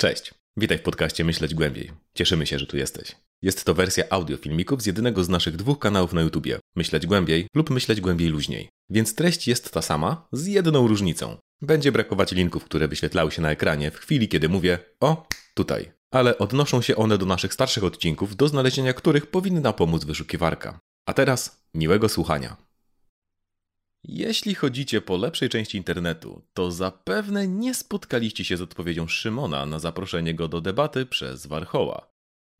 Cześć, witaj w podcaście Myśleć Głębiej. Cieszymy się, że tu jesteś. Jest to wersja audio filmików z jednego z naszych dwóch kanałów na YouTubie Myśleć Głębiej lub Myśleć Głębiej Luźniej. Więc treść jest ta sama, z jedną różnicą. Będzie brakować linków, które wyświetlały się na ekranie w chwili, kiedy mówię o tutaj. Ale odnoszą się one do naszych starszych odcinków, do znalezienia których powinna pomóc wyszukiwarka. A teraz miłego słuchania. Jeśli chodzicie po lepszej części internetu, to zapewne nie spotkaliście się z odpowiedzią Szymona na zaproszenie go do debaty przez Warchoła.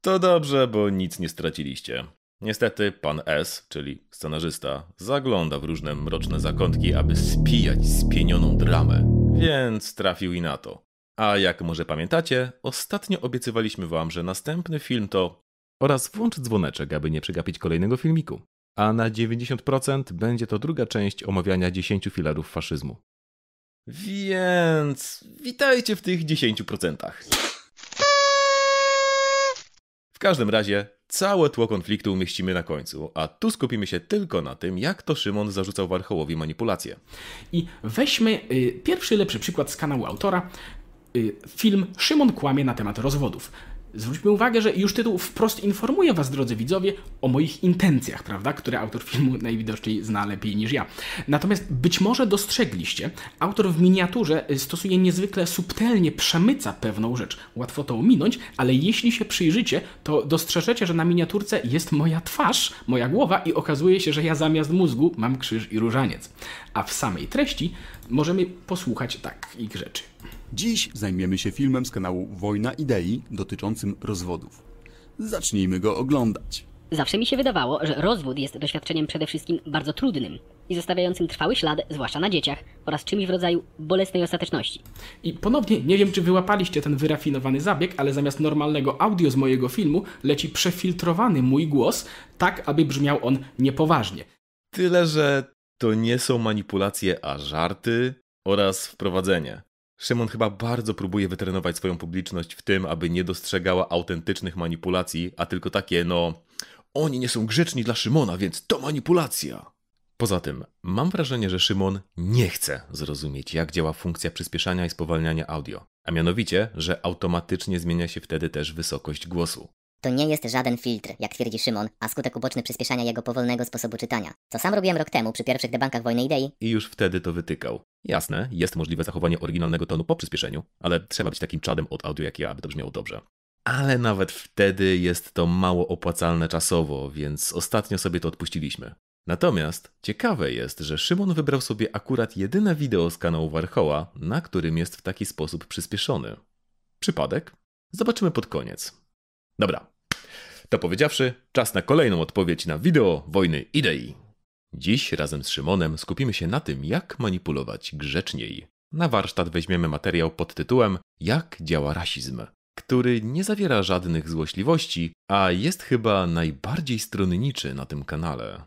To dobrze, bo nic nie straciliście. Niestety pan S, czyli scenarzysta, zagląda w różne mroczne zakątki, aby spijać spienioną dramę, więc trafił i na to. A jak może pamiętacie, ostatnio obiecywaliśmy wam, że następny film to oraz włącz dzwoneczek, aby nie przegapić kolejnego filmiku a na 90% będzie to druga część omawiania 10 filarów faszyzmu. Więc witajcie w tych 10%. W każdym razie całe tło konfliktu umieścimy na końcu, a tu skupimy się tylko na tym, jak to Szymon zarzucał Warchołowi manipulację. I weźmy y, pierwszy lepszy przykład z kanału autora. Y, film Szymon kłamie na temat rozwodów. Zwróćmy uwagę, że już tytuł wprost informuje Was, drodzy widzowie, o moich intencjach, prawda, które autor filmu najwidoczniej zna lepiej niż ja. Natomiast być może dostrzegliście, autor w miniaturze stosuje niezwykle subtelnie, przemyca pewną rzecz. Łatwo to ominąć, ale jeśli się przyjrzycie, to dostrzeżecie, że na miniaturce jest moja twarz, moja głowa i okazuje się, że ja zamiast mózgu mam krzyż i różaniec. A w samej treści możemy posłuchać takich rzeczy. Dziś zajmiemy się filmem z kanału Wojna Idei dotyczącym rozwodów. Zacznijmy go oglądać. Zawsze mi się wydawało, że rozwód jest doświadczeniem przede wszystkim bardzo trudnym i zostawiającym trwały ślad, zwłaszcza na dzieciach, oraz czymś w rodzaju bolesnej ostateczności. I ponownie, nie wiem czy wyłapaliście ten wyrafinowany zabieg, ale zamiast normalnego audio z mojego filmu leci przefiltrowany mój głos, tak aby brzmiał on niepoważnie. Tyle, że to nie są manipulacje, a żarty oraz wprowadzenie. Szymon chyba bardzo próbuje wytrenować swoją publiczność w tym, aby nie dostrzegała autentycznych manipulacji, a tylko takie, no, oni nie są grzeczni dla Szymona, więc to manipulacja. Poza tym, mam wrażenie, że Szymon nie chce zrozumieć, jak działa funkcja przyspieszania i spowalniania audio, a mianowicie, że automatycznie zmienia się wtedy też wysokość głosu. To nie jest żaden filtr, jak twierdzi Szymon, a skutek uboczny przyspieszania jego powolnego sposobu czytania. Co sam robiłem rok temu przy pierwszych debankach Wojny Idei. I już wtedy to wytykał. Jasne, jest możliwe zachowanie oryginalnego tonu po przyspieszeniu, ale trzeba być takim czadem od audio jak ja, aby to brzmiało dobrze. Ale nawet wtedy jest to mało opłacalne czasowo, więc ostatnio sobie to odpuściliśmy. Natomiast ciekawe jest, że Szymon wybrał sobie akurat jedyne wideo z kanału Warchoła, na którym jest w taki sposób przyspieszony. Przypadek? Zobaczymy pod koniec. Dobra. To powiedziawszy, czas na kolejną odpowiedź na wideo Wojny Idei. Dziś razem z Szymonem skupimy się na tym, jak manipulować grzeczniej. Na warsztat weźmiemy materiał pod tytułem Jak działa rasizm, który nie zawiera żadnych złośliwości, a jest chyba najbardziej stronniczy na tym kanale.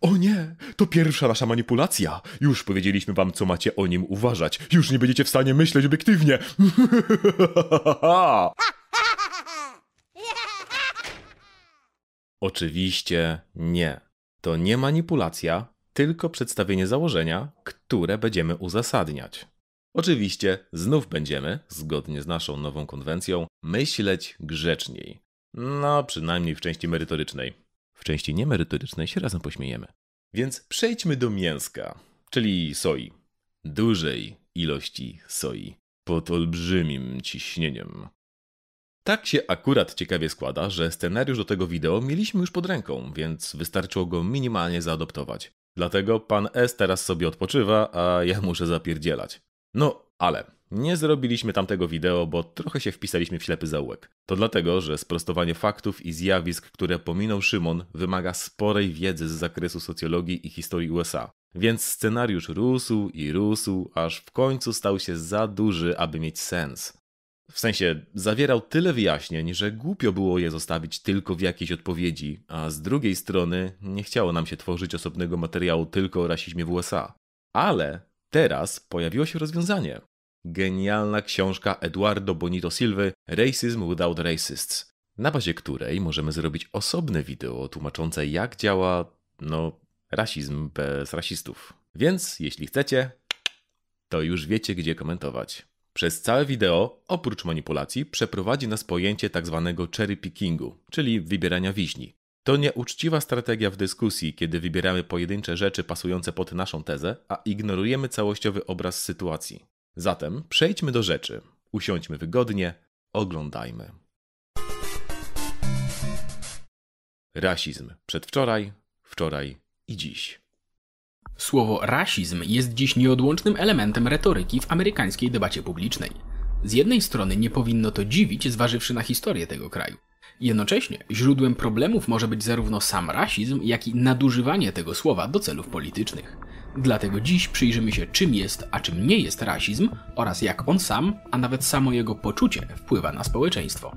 O nie, to pierwsza nasza manipulacja. Już powiedzieliśmy wam, co macie o nim uważać. Już nie będziecie w stanie myśleć obiektywnie. Oczywiście nie. To nie manipulacja, tylko przedstawienie założenia, które będziemy uzasadniać. Oczywiście znów będziemy, zgodnie z naszą nową konwencją, myśleć grzeczniej. No, przynajmniej w części merytorycznej. W części niemerytorycznej się razem pośmiejemy. Więc przejdźmy do mięska, czyli soi. Dużej ilości soi. Pod olbrzymim ciśnieniem. Tak się akurat ciekawie składa, że scenariusz do tego wideo mieliśmy już pod ręką, więc wystarczyło go minimalnie zaadoptować. Dlatego pan S teraz sobie odpoczywa, a ja muszę zapierdzielać. No, ale nie zrobiliśmy tamtego wideo, bo trochę się wpisaliśmy w ślepy zaułek. To dlatego, że sprostowanie faktów i zjawisk, które pominął Szymon, wymaga sporej wiedzy z zakresu socjologii i historii USA. Więc scenariusz rósł i rósł, aż w końcu stał się za duży, aby mieć sens. W sensie, zawierał tyle wyjaśnień, że głupio było je zostawić tylko w jakiejś odpowiedzi, a z drugiej strony nie chciało nam się tworzyć osobnego materiału tylko o rasizmie w USA. Ale teraz pojawiło się rozwiązanie. Genialna książka Eduardo Bonito Silva Racism Without Racists, na bazie której możemy zrobić osobne wideo tłumaczące jak działa, no, rasizm bez rasistów. Więc jeśli chcecie, to już wiecie gdzie komentować. Przez całe wideo, oprócz manipulacji, przeprowadzi nas pojęcie tzw. Tak cherry pickingu, czyli wybierania wiśni. To nieuczciwa strategia w dyskusji, kiedy wybieramy pojedyncze rzeczy pasujące pod naszą tezę, a ignorujemy całościowy obraz sytuacji. Zatem przejdźmy do rzeczy. Usiądźmy wygodnie, oglądajmy. Rasizm przedwczoraj, wczoraj i dziś. Słowo rasizm jest dziś nieodłącznym elementem retoryki w amerykańskiej debacie publicznej. Z jednej strony nie powinno to dziwić, zważywszy na historię tego kraju. Jednocześnie źródłem problemów może być zarówno sam rasizm, jak i nadużywanie tego słowa do celów politycznych. Dlatego dziś przyjrzymy się, czym jest, a czym nie jest rasizm oraz jak on sam, a nawet samo jego poczucie wpływa na społeczeństwo.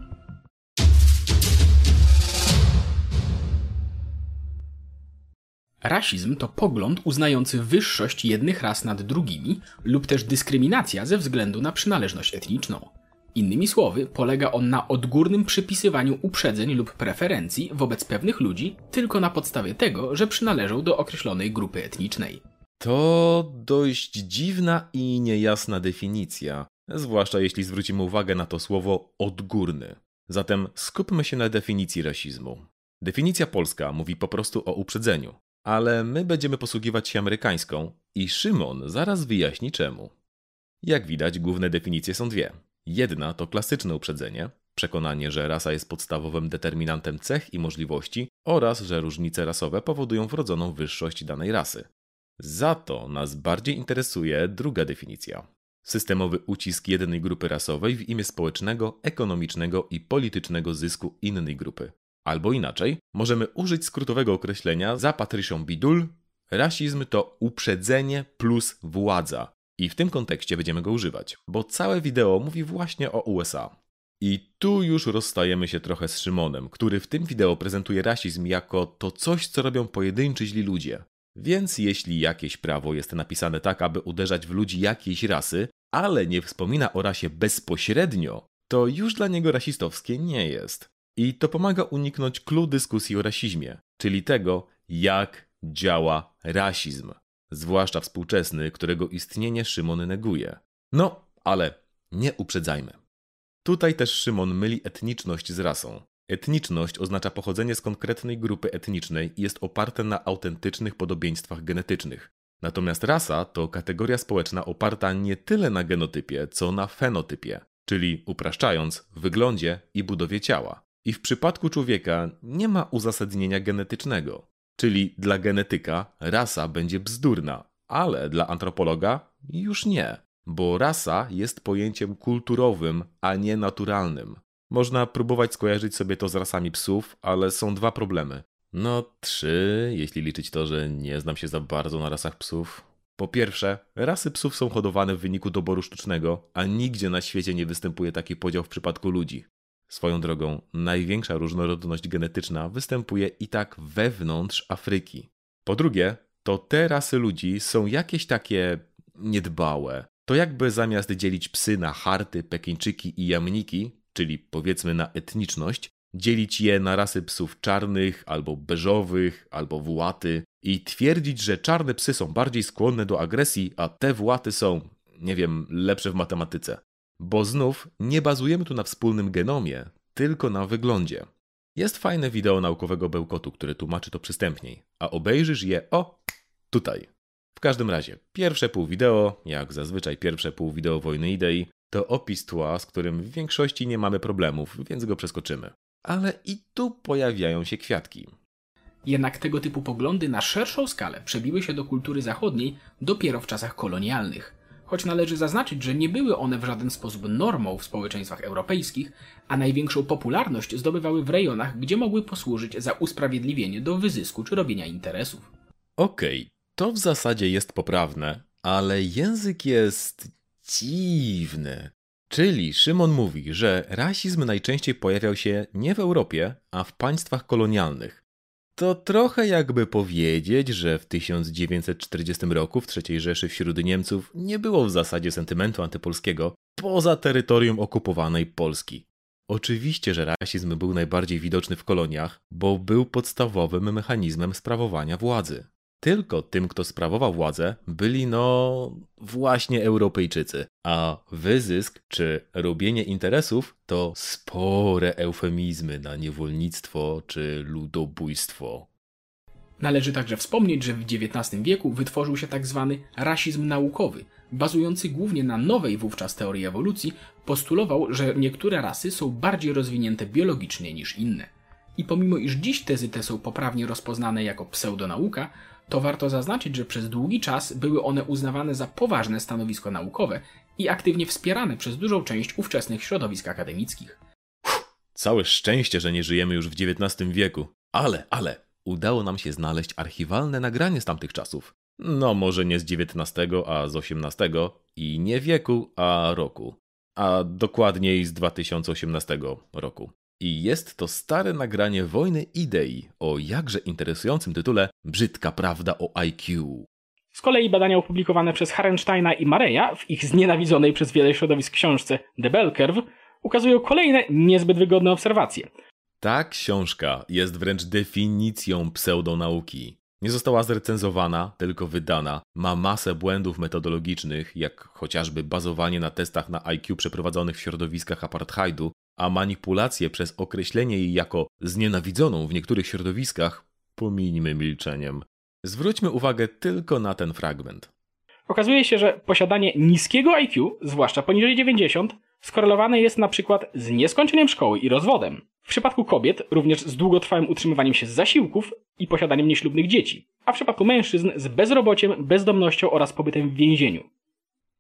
Rasizm to pogląd uznający wyższość jednych ras nad drugimi lub też dyskryminacja ze względu na przynależność etniczną. Innymi słowy, polega on na odgórnym przypisywaniu uprzedzeń lub preferencji wobec pewnych ludzi tylko na podstawie tego, że przynależą do określonej grupy etnicznej. To dość dziwna i niejasna definicja, zwłaszcza jeśli zwrócimy uwagę na to słowo odgórny. Zatem skupmy się na definicji rasizmu. Definicja polska mówi po prostu o uprzedzeniu, ale my będziemy posługiwać się amerykańską i Szymon zaraz wyjaśni czemu. Jak widać, główne definicje są dwie. Jedna to klasyczne uprzedzenie, przekonanie, że rasa jest podstawowym determinantem cech i możliwości oraz że różnice rasowe powodują wrodzoną wyższość danej rasy. Za to nas bardziej interesuje druga definicja. Systemowy ucisk jednej grupy rasowej w imię społecznego, ekonomicznego i politycznego zysku innej grupy. Albo inaczej, możemy użyć skrótowego określenia za Patrycją Bidul: rasizm to uprzedzenie plus władza. I w tym kontekście będziemy go używać, bo całe wideo mówi właśnie o USA. I tu już rozstajemy się trochę z Szymonem, który w tym wideo prezentuje rasizm jako to coś, co robią pojedynczy źli ludzie. Więc jeśli jakieś prawo jest napisane tak, aby uderzać w ludzi jakiejś rasy, ale nie wspomina o rasie bezpośrednio, to już dla niego rasistowskie nie jest. I to pomaga uniknąć clue dyskusji o rasizmie, czyli tego, jak działa rasizm, zwłaszcza współczesny, którego istnienie Szymon neguje. No, ale nie uprzedzajmy. Tutaj też Szymon myli etniczność z rasą. Etniczność oznacza pochodzenie z konkretnej grupy etnicznej i jest oparte na autentycznych podobieństwach genetycznych. Natomiast rasa to kategoria społeczna oparta nie tyle na genotypie, co na fenotypie, czyli upraszczając, wyglądzie i budowie ciała. I w przypadku człowieka nie ma uzasadnienia genetycznego, czyli dla genetyka rasa będzie bzdurna, ale dla antropologa już nie, bo rasa jest pojęciem kulturowym, a nie naturalnym. Można próbować skojarzyć sobie to z rasami psów, ale są dwa problemy. No, trzy, jeśli liczyć to, że nie znam się za bardzo na rasach psów. Po pierwsze, rasy psów są hodowane w wyniku doboru sztucznego, a nigdzie na świecie nie występuje taki podział w przypadku ludzi. Swoją drogą, największa różnorodność genetyczna występuje i tak wewnątrz Afryki. Po drugie, to te rasy ludzi są jakieś takie niedbałe. To jakby zamiast dzielić psy na harty, pekińczyki i jamniki, czyli powiedzmy na etniczność, dzielić je na rasy psów czarnych, albo beżowych, albo właty i twierdzić, że czarne psy są bardziej skłonne do agresji, a te właty są, nie wiem, lepsze w matematyce. Bo znów nie bazujemy tu na wspólnym genomie, tylko na wyglądzie. Jest fajne wideo naukowego bełkotu, które tłumaczy to przystępniej, a obejrzysz je o tutaj. W każdym razie, pierwsze pół wideo, jak zazwyczaj pierwsze pół wideo Wojny Idei, to opis tła, z którym w większości nie mamy problemów, więc go przeskoczymy. Ale i tu pojawiają się kwiatki. Jednak tego typu poglądy na szerszą skalę przebiły się do kultury zachodniej dopiero w czasach kolonialnych. Choć należy zaznaczyć, że nie były one w żaden sposób normą w społeczeństwach europejskich, a największą popularność zdobywały w rejonach, gdzie mogły posłużyć za usprawiedliwienie do wyzysku czy robienia interesów. Okej, okay, to w zasadzie jest poprawne, ale język jest dziwny. Czyli Szymon mówi, że rasizm najczęściej pojawiał się nie w Europie, a w państwach kolonialnych. To trochę jakby powiedzieć, że w 1940 roku w III Rzeszy wśród Niemców nie było w zasadzie sentymentu antypolskiego poza terytorium okupowanej Polski. Oczywiście, że rasizm był najbardziej widoczny w koloniach, bo był podstawowym mechanizmem sprawowania władzy. Tylko tym, kto sprawował władzę, byli no właśnie Europejczycy, a wyzysk czy robienie interesów to spore eufemizmy na niewolnictwo czy ludobójstwo. Należy także wspomnieć, że w XIX wieku wytworzył się. Tak rasizm naukowy, bazujący głównie na nowej wówczas teorii ewolucji, postulował, że niektóre rasy są bardziej rozwinięte biologicznie niż inne. I pomimo iż dziś tezy te są poprawnie rozpoznane jako pseudonauka, to warto zaznaczyć, że przez długi czas były one uznawane za poważne stanowisko naukowe i aktywnie wspierane przez dużą część ówczesnych środowisk akademickich. Całe szczęście, że nie żyjemy już w XIX wieku. Ale, ale, udało nam się znaleźć archiwalne nagranie z tamtych czasów. No, może nie z XIX, a z XVIII i nie wieku, a roku. A dokładniej z 2018 roku. I jest to stare nagranie wojny idei o jakże interesującym tytule Brzydka prawda o IQ. Z kolei badania opublikowane przez Harensteina i Mareja w ich znienawidzonej przez wiele środowisk książce The Bell Curve ukazują kolejne niezbyt wygodne obserwacje. Ta książka jest wręcz definicją pseudonauki. Nie została zrecenzowana, tylko wydana. Ma masę błędów metodologicznych, jak chociażby bazowanie na testach na IQ przeprowadzonych w środowiskach apartheidu, a manipulację przez określenie jej jako znienawidzoną w niektórych środowiskach pomińmy milczeniem. Zwróćmy uwagę tylko na ten fragment. Okazuje się, że posiadanie niskiego IQ, zwłaszcza poniżej 90, skorelowane jest na przykład z nieskończeniem szkoły i rozwodem. W przypadku kobiet również z długotrwałym utrzymywaniem się z zasiłków i posiadaniem nieślubnych dzieci, a w przypadku mężczyzn z bezrobociem, bezdomnością oraz pobytem w więzieniu.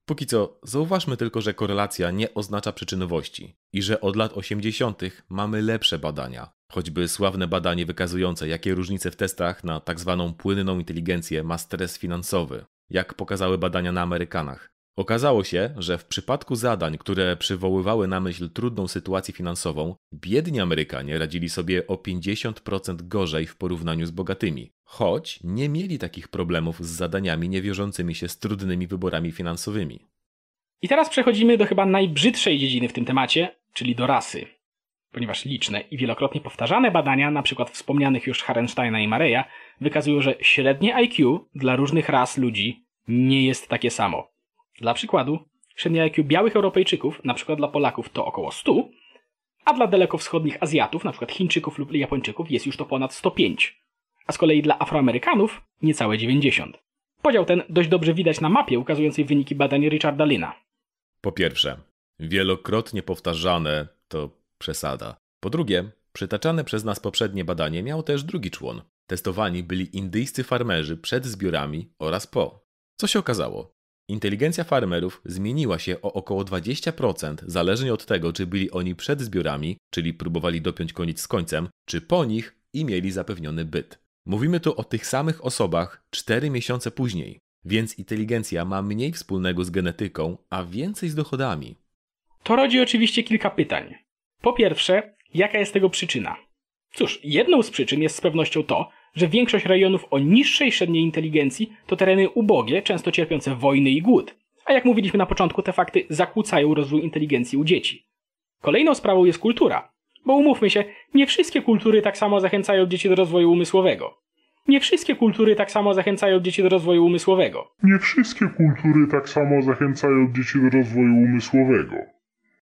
Póki co, zauważmy tylko, że korelacja nie oznacza przyczynowości i że od lat 80. mamy lepsze badania. Choćby sławne badanie wykazujące, jakie różnice w testach na tzw. Tak płynną inteligencję ma stres finansowy, jak pokazały badania na Amerykanach. Okazało się, że w przypadku zadań, które przywoływały na myśl trudną sytuację finansową, biedni Amerykanie radzili sobie o 50% gorzej w porównaniu z bogatymi, choć nie mieli takich problemów z zadaniami niewiążącymi się z trudnymi wyborami finansowymi. I teraz przechodzimy do chyba najbrzydszej dziedziny w tym temacie, czyli do rasy. Ponieważ liczne i wielokrotnie powtarzane badania, np. wspomnianych już Harensteina i Mareja, wykazują, że średnie IQ dla różnych ras ludzi nie jest takie samo. Dla przykładu, średnie IQ białych Europejczyków, np. dla Polaków, to około 100, a dla dalekowschodnich Azjatów, np. Chińczyków lub Japończyków, jest już to ponad 105, a z kolei dla Afroamerykanów niecałe 90. Podział ten dość dobrze widać na mapie ukazującej wyniki badań Richarda Lina. Po pierwsze, wielokrotnie powtarzane to przesada. Po drugie, przytaczane przez nas poprzednie badanie miało też drugi człon. Testowani byli indyjscy farmerzy przed zbiorami oraz po. Co się okazało? Inteligencja farmerów zmieniła się o około 20%, zależnie od tego, czy byli oni przed zbiorami, czyli próbowali dopiąć koniec z końcem, czy po nich i mieli zapewniony byt. Mówimy tu o tych samych osobach 4 miesiące później, więc inteligencja ma mniej wspólnego z genetyką, a więcej z dochodami. To rodzi oczywiście kilka pytań. Po pierwsze, jaka jest tego przyczyna? Cóż, jedną z przyczyn jest z pewnością to, że większość rejonów o niższej średniej inteligencji to tereny ubogie, często cierpiące wojny i głód. A jak mówiliśmy na początku, te fakty zakłócają rozwój inteligencji u dzieci. Kolejną sprawą jest kultura. Bo umówmy się, nie wszystkie kultury tak samo zachęcają dzieci do rozwoju umysłowego. Nie wszystkie kultury tak samo zachęcają dzieci do rozwoju umysłowego. Nie wszystkie kultury tak samo zachęcają dzieci do rozwoju umysłowego.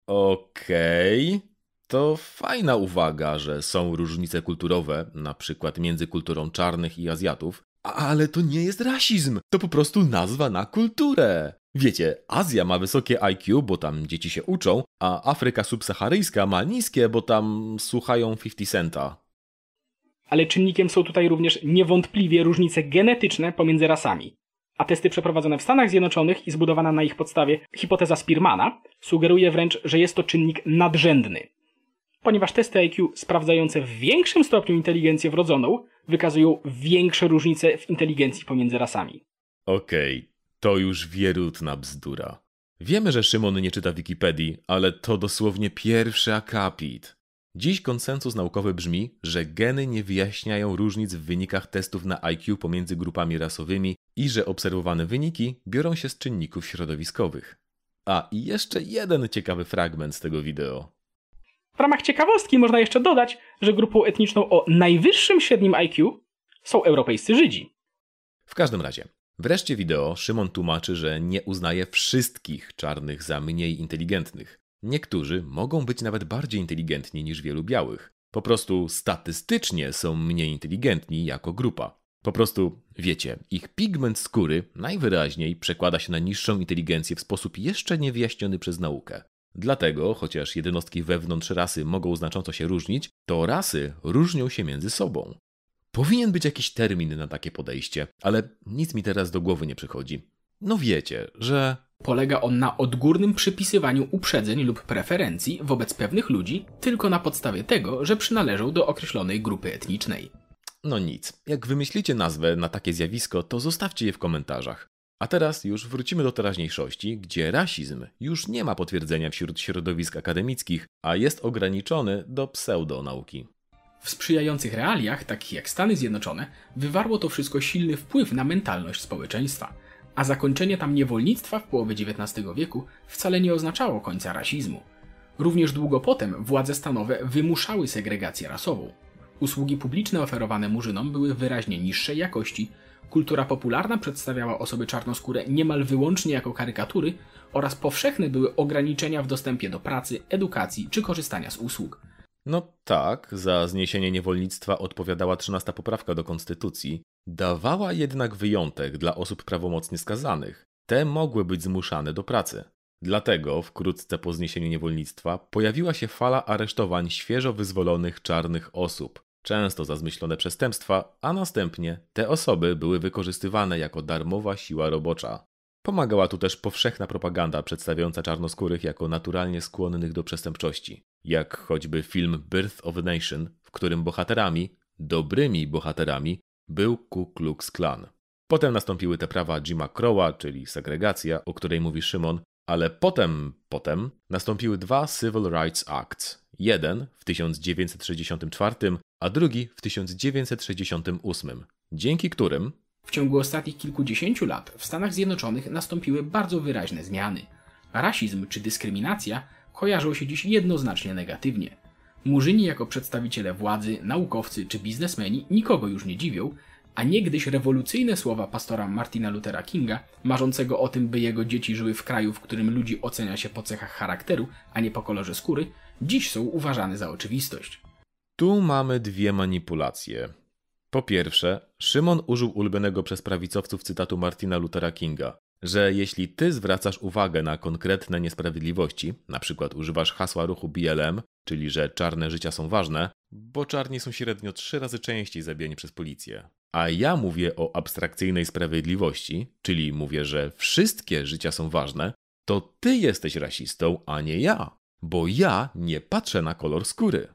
Okej. Okay. To fajna uwaga, że są różnice kulturowe, na przykład między kulturą czarnych i Azjatów, ale to nie jest rasizm, to po prostu nazwa na kulturę. Wiecie, Azja ma wysokie IQ, bo tam dzieci się uczą, a Afryka subsaharyjska ma niskie, bo tam słuchają 50 Centa. Ale czynnikiem są tutaj również niewątpliwie różnice genetyczne pomiędzy rasami. A testy przeprowadzone w Stanach Zjednoczonych i zbudowana na ich podstawie hipoteza Spearmana sugeruje wręcz, że jest to czynnik nadrzędny ponieważ testy IQ sprawdzające w większym stopniu inteligencję wrodzoną wykazują większe różnice w inteligencji pomiędzy rasami. Okej, okay, to już wierutna bzdura. Wiemy, że Szymon nie czyta Wikipedii, ale to dosłownie pierwszy akapit. Dziś konsensus naukowy brzmi, że geny nie wyjaśniają różnic w wynikach testów na IQ pomiędzy grupami rasowymi i że obserwowane wyniki biorą się z czynników środowiskowych. A i jeszcze jeden ciekawy fragment z tego wideo. W ramach ciekawostki można jeszcze dodać, że grupą etniczną o najwyższym średnim IQ są europejscy Żydzi. W każdym razie, wreszcie wideo Szymon tłumaczy, że nie uznaje wszystkich czarnych za mniej inteligentnych. Niektórzy mogą być nawet bardziej inteligentni niż wielu białych. Po prostu statystycznie są mniej inteligentni jako grupa. Po prostu, wiecie, ich pigment skóry najwyraźniej przekłada się na niższą inteligencję w sposób jeszcze niewyjaśniony przez naukę. Dlatego, chociaż jednostki wewnątrz rasy mogą znacząco się różnić, to rasy różnią się między sobą. Powinien być jakiś termin na takie podejście, ale nic mi teraz do głowy nie przychodzi. No wiecie, że Polega on na odgórnym przypisywaniu uprzedzeń lub preferencji wobec pewnych ludzi tylko na podstawie tego, że przynależą do określonej grupy etnicznej. No nic. Jak wymyślicie nazwę na takie zjawisko, to zostawcie je w komentarzach. A teraz już wrócimy do teraźniejszości, gdzie rasizm już nie ma potwierdzenia wśród środowisk akademickich, a jest ograniczony do pseudonauki. W sprzyjających realiach, takich jak Stany Zjednoczone, wywarło to wszystko silny wpływ na mentalność społeczeństwa, a zakończenie tam niewolnictwa w połowie XIX wieku wcale nie oznaczało końca rasizmu. Również długo potem władze stanowe wymuszały segregację rasową. Usługi publiczne oferowane murzynom były wyraźnie niższej jakości, kultura popularna przedstawiała osoby czarnoskóre niemal wyłącznie jako karykatury oraz powszechne były ograniczenia w dostępie do pracy, edukacji czy korzystania z usług. No tak, za zniesienie niewolnictwa odpowiadała 13 poprawka do konstytucji, dawała jednak wyjątek dla osób prawomocnie skazanych. Te mogły być zmuszane do pracy. Dlatego wkrótce po zniesieniu niewolnictwa pojawiła się fala aresztowań świeżo wyzwolonych czarnych osób, często za zmyślone przestępstwa, a następnie te osoby były wykorzystywane jako darmowa siła robocza. Pomagała tu też powszechna propaganda przedstawiająca czarnoskórych jako naturalnie skłonnych do przestępczości, jak choćby film Birth of a Nation, w którym bohaterami, dobrymi bohaterami, był Ku Klux Klan. Potem nastąpiły te prawa Jima Crowa, czyli segregacja, o której mówi Szymon, ale potem, potem nastąpiły dwa Civil Rights Acts. Jeden w 1964, a drugi w 1968, dzięki którym W ciągu ostatnich kilkudziesięciu lat w Stanach Zjednoczonych nastąpiły bardzo wyraźne zmiany. Rasizm czy dyskryminacja kojarzą się dziś jednoznacznie negatywnie. Murzyni jako przedstawiciele władzy, naukowcy czy biznesmeni nikogo już nie dziwią, a niegdyś rewolucyjne słowa pastora Martina Luthera Kinga, marzącego o tym, by jego dzieci żyły w kraju, w którym ludzi ocenia się po cechach charakteru, a nie po kolorze skóry, dziś są uważane za oczywistość. Tu mamy dwie manipulacje. Po pierwsze, Szymon użył ulubionego przez prawicowców cytatu Martina Luthera Kinga, że jeśli ty zwracasz uwagę na konkretne niesprawiedliwości, na przykład używasz hasła ruchu BLM, czyli że czarne życia są ważne, bo czarni są średnio trzy razy częściej zabijani przez policję. A ja mówię o abstrakcyjnej sprawiedliwości, czyli mówię, że wszystkie życia są ważne, to ty jesteś rasistą, a nie ja, bo ja nie patrzę na kolor skóry.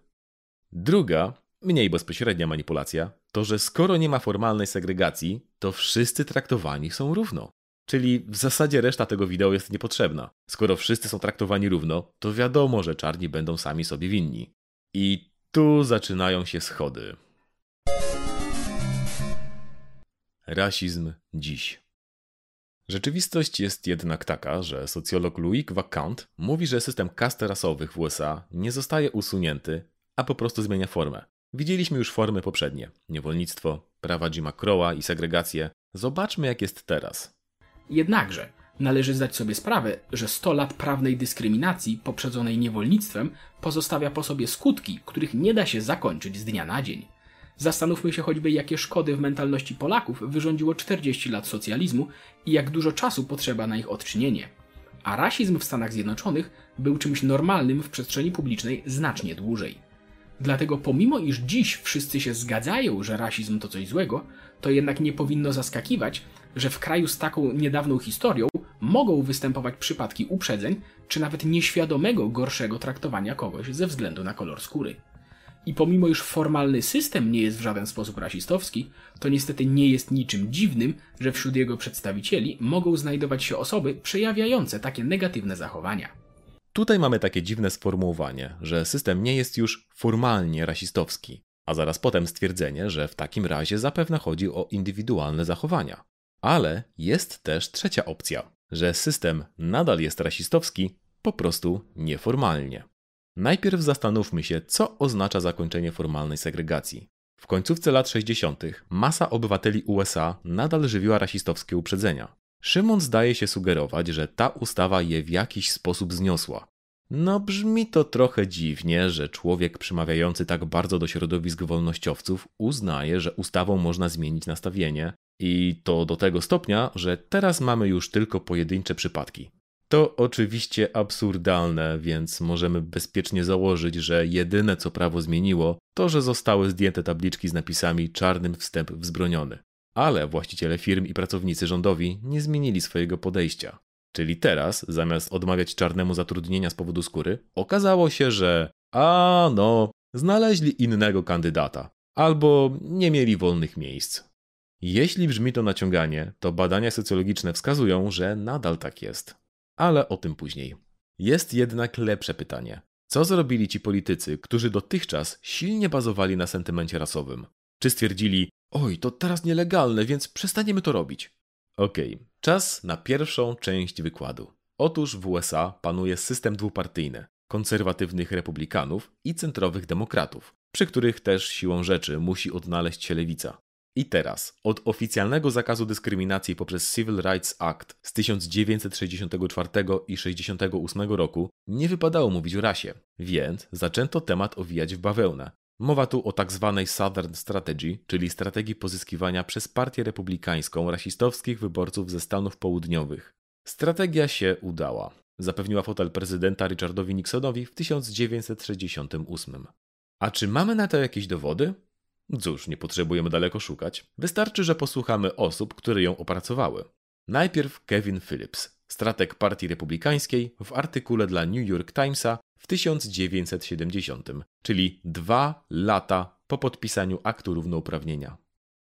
Druga, mniej bezpośrednia manipulacja, to że skoro nie ma formalnej segregacji, to wszyscy traktowani są równo. Czyli w zasadzie reszta tego wideo jest niepotrzebna. Skoro wszyscy są traktowani równo, to wiadomo, że czarni będą sami sobie winni. I tu zaczynają się schody. Rasizm dziś. Rzeczywistość jest jednak taka, że socjolog Louis Vacant mówi, że system kast rasowych w USA nie zostaje usunięty, a po prostu zmienia formę. Widzieliśmy już formy poprzednie: niewolnictwo, prawa Jima Crowa i segregację. Zobaczmy, jak jest teraz. Jednakże należy zdać sobie sprawę, że 100 lat prawnej dyskryminacji poprzedzonej niewolnictwem pozostawia po sobie skutki, których nie da się zakończyć z dnia na dzień. Zastanówmy się choćby, jakie szkody w mentalności Polaków wyrządziło 40 lat socjalizmu i jak dużo czasu potrzeba na ich odczynienie. A rasizm w Stanach Zjednoczonych był czymś normalnym w przestrzeni publicznej znacznie dłużej. Dlatego pomimo iż dziś wszyscy się zgadzają, że rasizm to coś złego, to jednak nie powinno zaskakiwać, że w kraju z taką niedawną historią mogą występować przypadki uprzedzeń, czy nawet nieświadomego gorszego traktowania kogoś ze względu na kolor skóry. I pomimo iż formalny system nie jest w żaden sposób rasistowski, to niestety nie jest niczym dziwnym, że wśród jego przedstawicieli mogą znajdować się osoby przejawiające takie negatywne zachowania. Tutaj mamy takie dziwne sformułowanie, że system nie jest już formalnie rasistowski, a zaraz potem stwierdzenie, że w takim razie zapewne chodzi o indywidualne zachowania. Ale jest też trzecia opcja, że system nadal jest rasistowski, po prostu nieformalnie. Najpierw zastanówmy się, co oznacza zakończenie formalnej segregacji. W końcówce lat 60. masa obywateli USA nadal żywiła rasistowskie uprzedzenia. Szymon zdaje się sugerować, że ta ustawa je w jakiś sposób zniosła. No brzmi to trochę dziwnie, że człowiek przemawiający tak bardzo do środowisk wolnościowców uznaje, że ustawą można zmienić nastawienie i to do tego stopnia, że teraz mamy już tylko pojedyncze przypadki. To oczywiście absurdalne, więc możemy bezpiecznie założyć, że jedyne co prawo zmieniło, to że zostały zdjęte tabliczki z napisami czarnym wstęp wzbroniony. Ale właściciele firm i pracownicy rządowi nie zmienili swojego podejścia. Czyli teraz, zamiast odmawiać czarnemu zatrudnienia z powodu skóry, okazało się, że a no, znaleźli innego kandydata albo nie mieli wolnych miejsc. Jeśli brzmi to naciąganie, to badania socjologiczne wskazują, że nadal tak jest. Ale o tym później. Jest jednak lepsze pytanie. Co zrobili ci politycy, którzy dotychczas silnie bazowali na sentymencie rasowym? Czy stwierdzili, oj, to teraz nielegalne, więc przestaniemy to robić? Okej, okay. czas na pierwszą część wykładu. Otóż w USA panuje system dwupartyjny konserwatywnych republikanów i centrowych demokratów, przy których też siłą rzeczy musi odnaleźć się lewica. I teraz, od oficjalnego zakazu dyskryminacji poprzez Civil Rights Act z 1964 i 68 roku nie wypadało mówić o rasie, więc zaczęto temat owijać w bawełnę. Mowa tu o tak zwanej Southern Strategy, czyli strategii pozyskiwania przez partię republikańską rasistowskich wyborców ze Stanów Południowych. Strategia się udała. Zapewniła fotel prezydenta Richardowi Nixonowi w 1968. A czy mamy na to jakieś dowody? Cóż, nie potrzebujemy daleko szukać. Wystarczy, że posłuchamy osób, które ją opracowały. Najpierw Kevin Phillips, strateg Partii Republikańskiej, w artykule dla New York Timesa w 1970, czyli dwa lata po podpisaniu aktu równouprawnienia.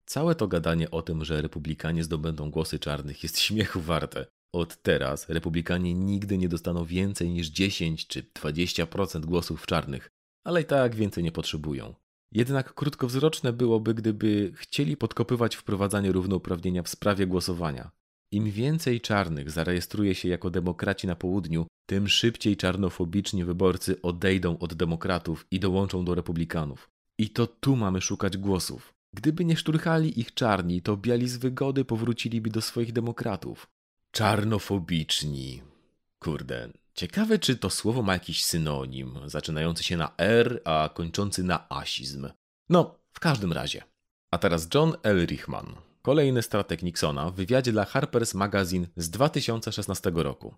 Całe to gadanie o tym, że republikanie zdobędą głosy czarnych jest śmiechu warte. Od teraz republikanie nigdy nie dostaną więcej niż 10 czy 20% głosów czarnych, ale i tak więcej nie potrzebują. Jednak krótkowzroczne byłoby, gdyby chcieli podkopywać wprowadzanie równouprawnienia w sprawie głosowania. Im więcej czarnych zarejestruje się jako demokraci na południu, tym szybciej czarnofobiczni wyborcy odejdą od demokratów i dołączą do republikanów. I to tu mamy szukać głosów. Gdyby nie szturchali ich czarni, to biali z wygody powróciliby do swoich demokratów. Czarnofobiczni. Kurde, ciekawe czy to słowo ma jakiś synonim, zaczynający się na R, a kończący na asizm. No, w każdym razie. A teraz John L. Richman, kolejny strateg Nixona w wywiadzie dla Harper's Magazine z 2016 roku.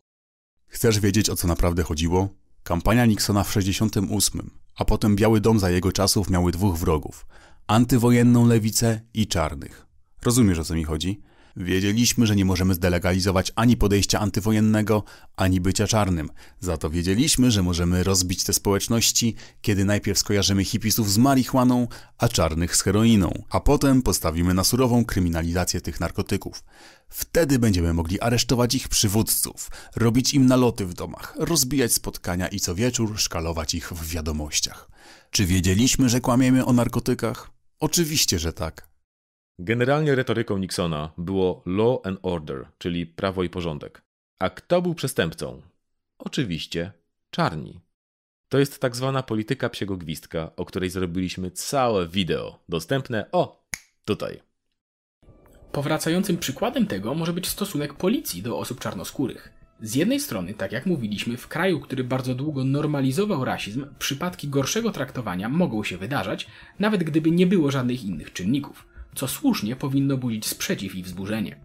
Chcesz wiedzieć o co naprawdę chodziło? Kampania Nixona w 68, a potem Biały Dom za jego czasów miały dwóch wrogów: antywojenną lewicę i czarnych. Rozumiesz o co mi chodzi? Wiedzieliśmy, że nie możemy zdelegalizować ani podejścia antywojennego, ani bycia czarnym. Za to wiedzieliśmy, że możemy rozbić te społeczności, kiedy najpierw skojarzymy hipisów z marihuaną, a czarnych z heroiną, a potem postawimy na surową kryminalizację tych narkotyków. Wtedy będziemy mogli aresztować ich przywódców, robić im naloty w domach, rozbijać spotkania i co wieczór szkalować ich w wiadomościach. Czy wiedzieliśmy, że kłamiemy o narkotykach? Oczywiście, że tak. Generalnie retoryką Nixona było law and order, czyli prawo i porządek. A kto był przestępcą? Oczywiście czarni. To jest tak zwana polityka psiego gwizdka, o której zrobiliśmy całe wideo, dostępne o tutaj. Powracającym przykładem tego może być stosunek policji do osób czarnoskórych. Z jednej strony, tak jak mówiliśmy, w kraju, który bardzo długo normalizował rasizm, przypadki gorszego traktowania mogą się wydarzać, nawet gdyby nie było żadnych innych czynników co słusznie powinno budzić sprzeciw i wzburzenie.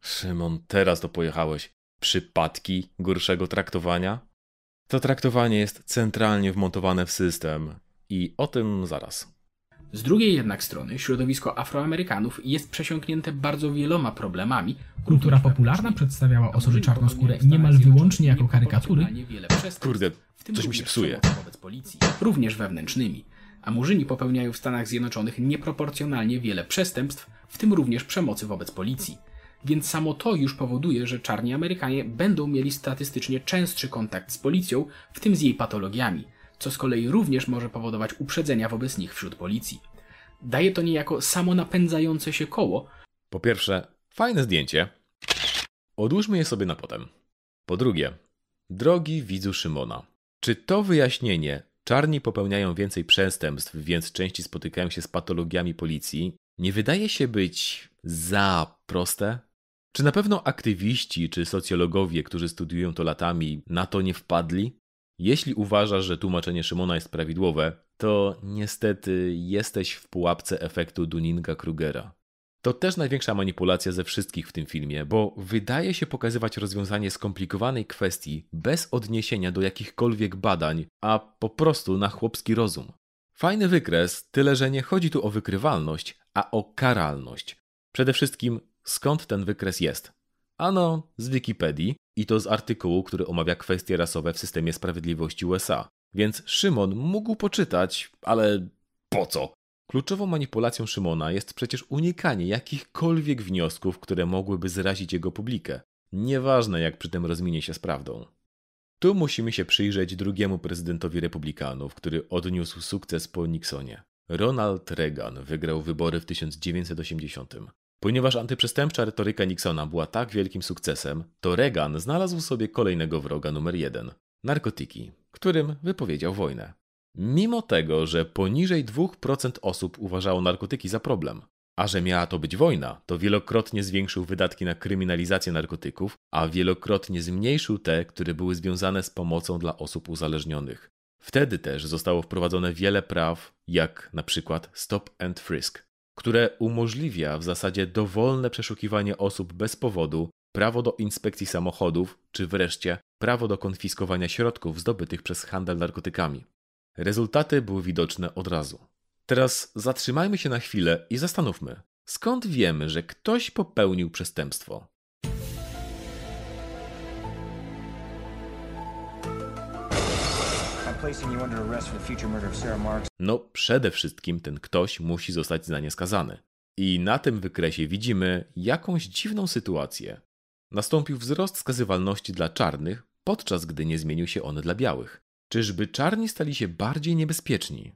Szymon, teraz to pojechałeś. Przypadki gorszego traktowania? To traktowanie jest centralnie wmontowane w system i o tym zaraz. Z drugiej jednak strony środowisko Afroamerykanów jest przesiąknięte bardzo wieloma problemami. Kultura popularna przedstawiała osoby czarnoskóre niemal wyłącznie jako karykatury. Kurde, coś mi się psuje. Wobec policji, również wewnętrznymi a murzyni popełniają w Stanach Zjednoczonych nieproporcjonalnie wiele przestępstw, w tym również przemocy wobec policji. Więc samo to już powoduje, że czarni Amerykanie będą mieli statystycznie częstszy kontakt z policją, w tym z jej patologiami, co z kolei również może powodować uprzedzenia wobec nich wśród policji. Daje to niejako samo napędzające się koło. Po pierwsze, fajne zdjęcie. Odłóżmy je sobie na potem. Po drugie, drogi widzu Szymona, czy to wyjaśnienie czarni popełniają więcej przestępstw, więc częściej spotykają się z patologiami policji, nie wydaje się być za proste? Czy na pewno aktywiści czy socjologowie, którzy studiują to latami, na to nie wpadli? Jeśli uważasz, że tłumaczenie Szymona jest prawidłowe, to niestety jesteś w pułapce efektu Dunninga-Krugera. To też największa manipulacja ze wszystkich w tym filmie, bo wydaje się pokazywać rozwiązanie skomplikowanej kwestii bez odniesienia do jakichkolwiek badań, a po prostu na chłopski rozum. Fajny wykres, tyle że nie chodzi tu o wykrywalność, a o karalność. Przede wszystkim, skąd ten wykres jest? Ano, z Wikipedii i to z artykułu, który omawia kwestie rasowe w systemie sprawiedliwości USA. Więc Szymon mógł poczytać, ale po co? Kluczową manipulacją Szymona jest przecież unikanie jakichkolwiek wniosków, które mogłyby zrazić jego publikę. Nieważne jak przy tym rozminie się z prawdą. Tu musimy się przyjrzeć drugiemu prezydentowi republikanów, który odniósł sukces po Nixonie. Ronald Reagan wygrał wybory w 1980. Ponieważ antyprzestępcza retoryka Nixona była tak wielkim sukcesem, to Reagan znalazł sobie kolejnego wroga numer jeden narkotyki, którym wypowiedział wojnę. Mimo tego, że poniżej 2% osób uważało narkotyki za problem, a że miała to być wojna, to wielokrotnie zwiększył wydatki na kryminalizację narkotyków, a wielokrotnie zmniejszył te, które były związane z pomocą dla osób uzależnionych. Wtedy też zostało wprowadzone wiele praw, jak na przykład Stop and Frisk, które umożliwia w zasadzie dowolne przeszukiwanie osób bez powodu, prawo do inspekcji samochodów, czy wreszcie prawo do konfiskowania środków zdobytych przez handel narkotykami. Rezultaty były widoczne od razu. Teraz zatrzymajmy się na chwilę i zastanówmy, skąd wiemy, że ktoś popełnił przestępstwo? No, przede wszystkim ten ktoś musi zostać za nie skazany. I na tym wykresie widzimy jakąś dziwną sytuację. Nastąpił wzrost skazywalności dla czarnych, podczas gdy nie zmienił się on dla białych. Czyżby czarni stali się bardziej niebezpieczni?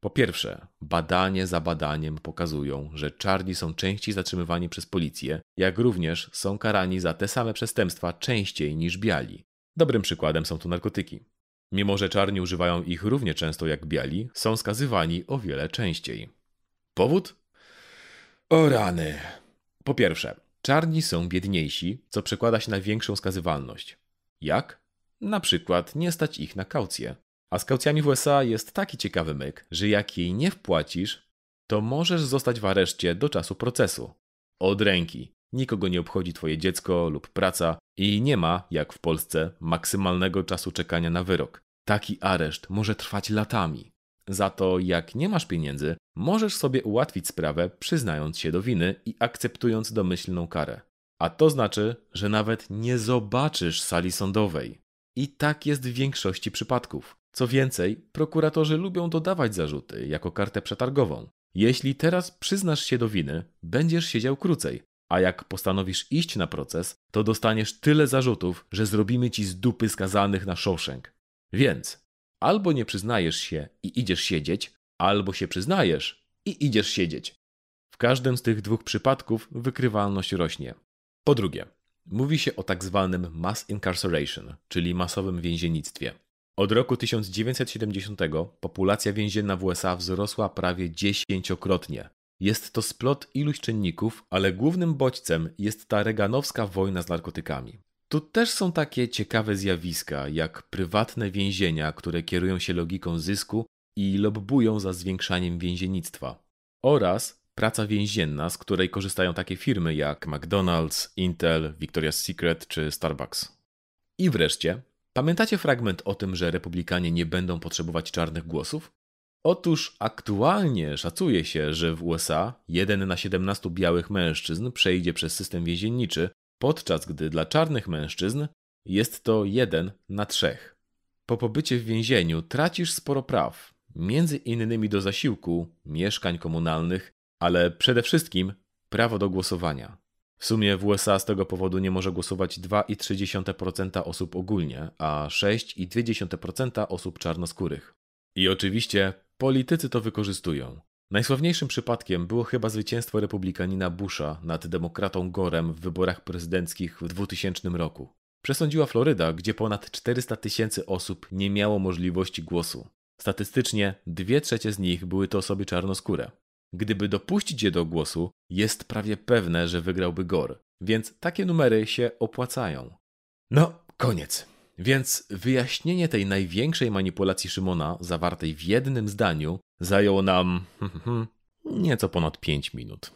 Po pierwsze, badanie za badaniem pokazują, że czarni są częściej zatrzymywani przez policję, jak również są karani za te same przestępstwa częściej niż biali. Dobrym przykładem są tu narkotyki. Mimo, że czarni używają ich równie często jak biali, są skazywani o wiele częściej. Powód? O rany. Po pierwsze, czarni są biedniejsi, co przekłada się na większą skazywalność. Jak? Na przykład nie stać ich na kaucję. A z kaucjami w USA jest taki ciekawy myk, że jak jej nie wpłacisz, to możesz zostać w areszcie do czasu procesu. Od ręki. Nikogo nie obchodzi twoje dziecko lub praca i nie ma, jak w Polsce, maksymalnego czasu czekania na wyrok. Taki areszt może trwać latami. Za to, jak nie masz pieniędzy, możesz sobie ułatwić sprawę, przyznając się do winy i akceptując domyślną karę. A to znaczy, że nawet nie zobaczysz sali sądowej. I tak jest w większości przypadków. Co więcej, prokuratorzy lubią dodawać zarzuty jako kartę przetargową. Jeśli teraz przyznasz się do winy, będziesz siedział krócej, a jak postanowisz iść na proces, to dostaniesz tyle zarzutów, że zrobimy ci z dupy skazanych na Shawshank. Więc albo nie przyznajesz się i idziesz siedzieć, albo się przyznajesz i idziesz siedzieć. W każdym z tych dwóch przypadków wykrywalność rośnie. Po drugie, mówi się o tak zwanym mass incarceration, czyli masowym więziennictwie. Od roku 1970 populacja więzienna w USA wzrosła prawie dziesięciokrotnie. Jest to splot iluś czynników, ale głównym bodźcem jest ta reganowska wojna z narkotykami. Tu też są takie ciekawe zjawiska, jak prywatne więzienia, które kierują się logiką zysku i lobbują za zwiększaniem więziennictwa. Oraz praca więzienna, z której korzystają takie firmy jak McDonald's, Intel, Victoria's Secret czy Starbucks. I wreszcie, pamiętacie fragment o tym, że republikanie nie będą potrzebować czarnych głosów? Otóż aktualnie szacuje się, że w USA jeden na 17 białych mężczyzn przejdzie przez system więzienniczy, podczas gdy dla czarnych mężczyzn jest to jeden na trzech. Po pobycie w więzieniu tracisz sporo praw, między innymi do zasiłku, mieszkań komunalnych, ale przede wszystkim prawo do głosowania. W sumie w USA z tego powodu nie może głosować 2,3% osób ogólnie, a 6,2% osób czarnoskórych. I oczywiście politycy to wykorzystują. Najsławniejszym przypadkiem było chyba zwycięstwo republikanina Busha nad demokratą Gorem w wyborach prezydenckich w 2000 roku. Przesądziła Floryda, gdzie ponad 400 tysięcy osób nie miało możliwości głosu. Statystycznie dwie trzecie z nich były to osoby czarnoskóre. Gdyby dopuścić je do głosu, jest prawie pewne, że wygrałby Gore, więc takie numery się opłacają. No, koniec. Więc wyjaśnienie tej największej manipulacji Szymona, zawartej w jednym zdaniu, zajęło nam nieco ponad 5 minut.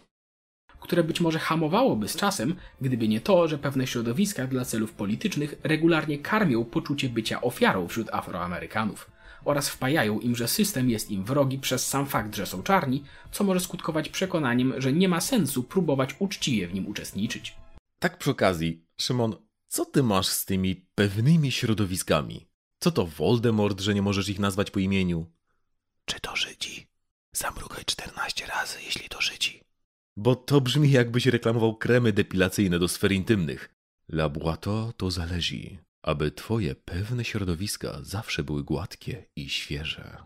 które być może hamowałoby z czasem, gdyby nie to, że pewne środowiska dla celów politycznych regularnie karmią poczucie bycia ofiarą wśród Afroamerykanów oraz wpajają im, że system jest im wrogi przez sam fakt, że są czarni, co może skutkować przekonaniem, że nie ma sensu próbować uczciwie w nim uczestniczyć. Tak przy okazji, Szymon, co ty masz z tymi pewnymi środowiskami? Co to Voldemort, że nie możesz ich nazwać po imieniu? Czy to Żydzi? Zamrugaj 14 razy, jeśli to Żydzi. Bo to brzmi jakbyś reklamował kremy depilacyjne do sfer intymnych. Labłato to zależy, aby twoje pewne środowiska zawsze były gładkie i świeże.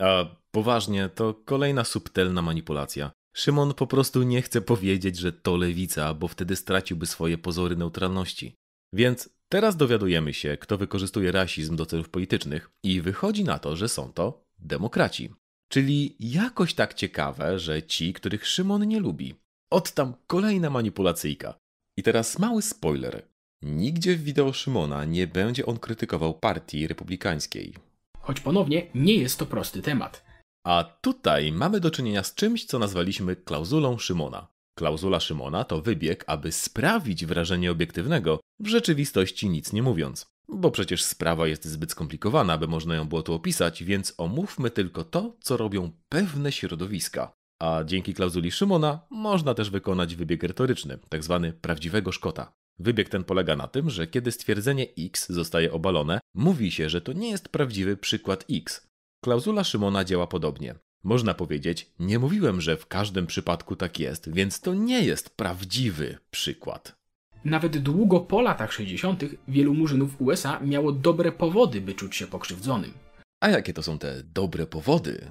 A poważnie, to kolejna subtelna manipulacja. Szymon po prostu nie chce powiedzieć, że to lewica, bo wtedy straciłby swoje pozory neutralności. Więc teraz dowiadujemy się, kto wykorzystuje rasizm do celów politycznych i wychodzi na to, że są to demokraci. Czyli jakoś tak ciekawe, że ci, których Szymon nie lubi. Od tam kolejna manipulacyjka. I teraz mały spoiler. Nigdzie w wideo Szymona nie będzie on krytykował partii republikańskiej. Choć ponownie nie jest to prosty temat. A tutaj mamy do czynienia z czymś, co nazwaliśmy klauzulą Szymona. Klauzula Szymona to wybieg, aby sprawić wrażenie obiektywnego, w rzeczywistości nic nie mówiąc. Bo przecież sprawa jest zbyt skomplikowana, by można ją było tu opisać, więc omówmy tylko to, co robią pewne środowiska. A dzięki klauzuli Szymona można też wykonać wybieg retoryczny, tak zwany prawdziwego Szkota. Wybieg ten polega na tym, że kiedy stwierdzenie X zostaje obalone, mówi się, że to nie jest prawdziwy przykład X. Klauzula Szymona działa podobnie. Można powiedzieć, nie mówiłem, że w każdym przypadku tak jest, więc to nie jest prawdziwy przykład. Nawet długo po latach 60. wielu murzynów USA miało dobre powody, by czuć się pokrzywdzonym. A jakie to są te dobre powody?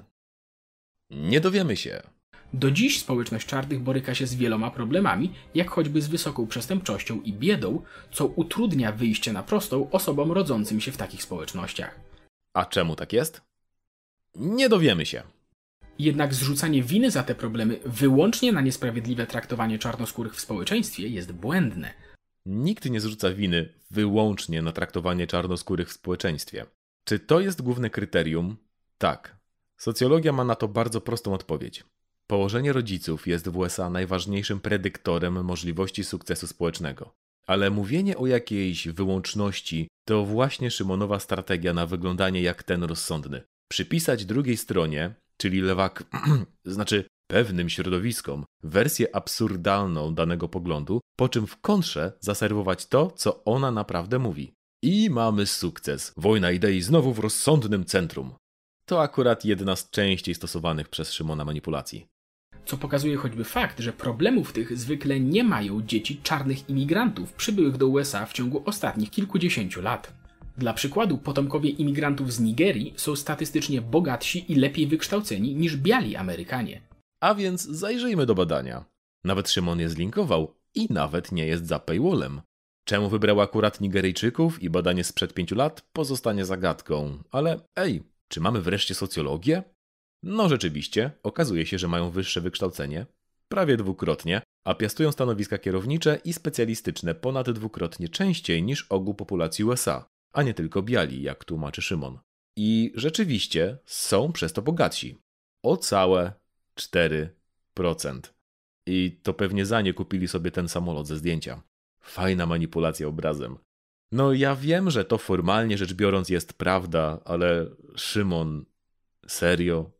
Nie dowiemy się. Do dziś społeczność czarnych boryka się z wieloma problemami, jak choćby z wysoką przestępczością i biedą, co utrudnia wyjście na prostą osobom rodzącym się w takich społecznościach. A czemu tak jest? Nie dowiemy się. Jednak zrzucanie winy za te problemy wyłącznie na niesprawiedliwe traktowanie czarnoskórych w społeczeństwie jest błędne. Nikt nie zrzuca winy wyłącznie na traktowanie czarnoskórych w społeczeństwie. Czy to jest główne kryterium? Tak. Socjologia ma na to bardzo prostą odpowiedź. Położenie rodziców jest w USA najważniejszym predyktorem możliwości sukcesu społecznego. Ale mówienie o jakiejś wyłączności to właśnie Szymonowa strategia na wyglądanie jak ten rozsądny. Przypisać drugiej stronie, czyli lewak, znaczy pewnym środowiskom, wersję absurdalną danego poglądu, po czym w kontrze zaserwować to, co ona naprawdę mówi. I mamy sukces. Wojna idei znowu w rozsądnym centrum. To akurat jedna z częściej stosowanych przez Szymona manipulacji. Co pokazuje choćby fakt, że problemów tych zwykle nie mają dzieci czarnych imigrantów przybyłych do USA w ciągu ostatnich kilkudziesięciu lat. Dla przykładu, potomkowie imigrantów z Nigerii są statystycznie bogatsi i lepiej wykształceni niż biali Amerykanie. A więc zajrzyjmy do badania. Nawet Szymon je zlinkował i nawet nie jest za paywallem. Czemu wybrał akurat Nigeryjczyków i badanie sprzed pięciu lat pozostanie zagadką, ale ej, czy mamy wreszcie socjologię? No rzeczywiście, okazuje się, że mają wyższe wykształcenie, prawie dwukrotnie, a piastują stanowiska kierownicze i specjalistyczne ponad dwukrotnie częściej niż ogół populacji USA, a nie tylko biali, jak tłumaczy Szymon. I rzeczywiście są przez to bogatsi. O całe 4%. I to pewnie za nie kupili sobie ten samolot ze zdjęcia. Fajna manipulacja obrazem. No ja wiem, że to formalnie rzecz biorąc jest prawda, ale Szymon, serio?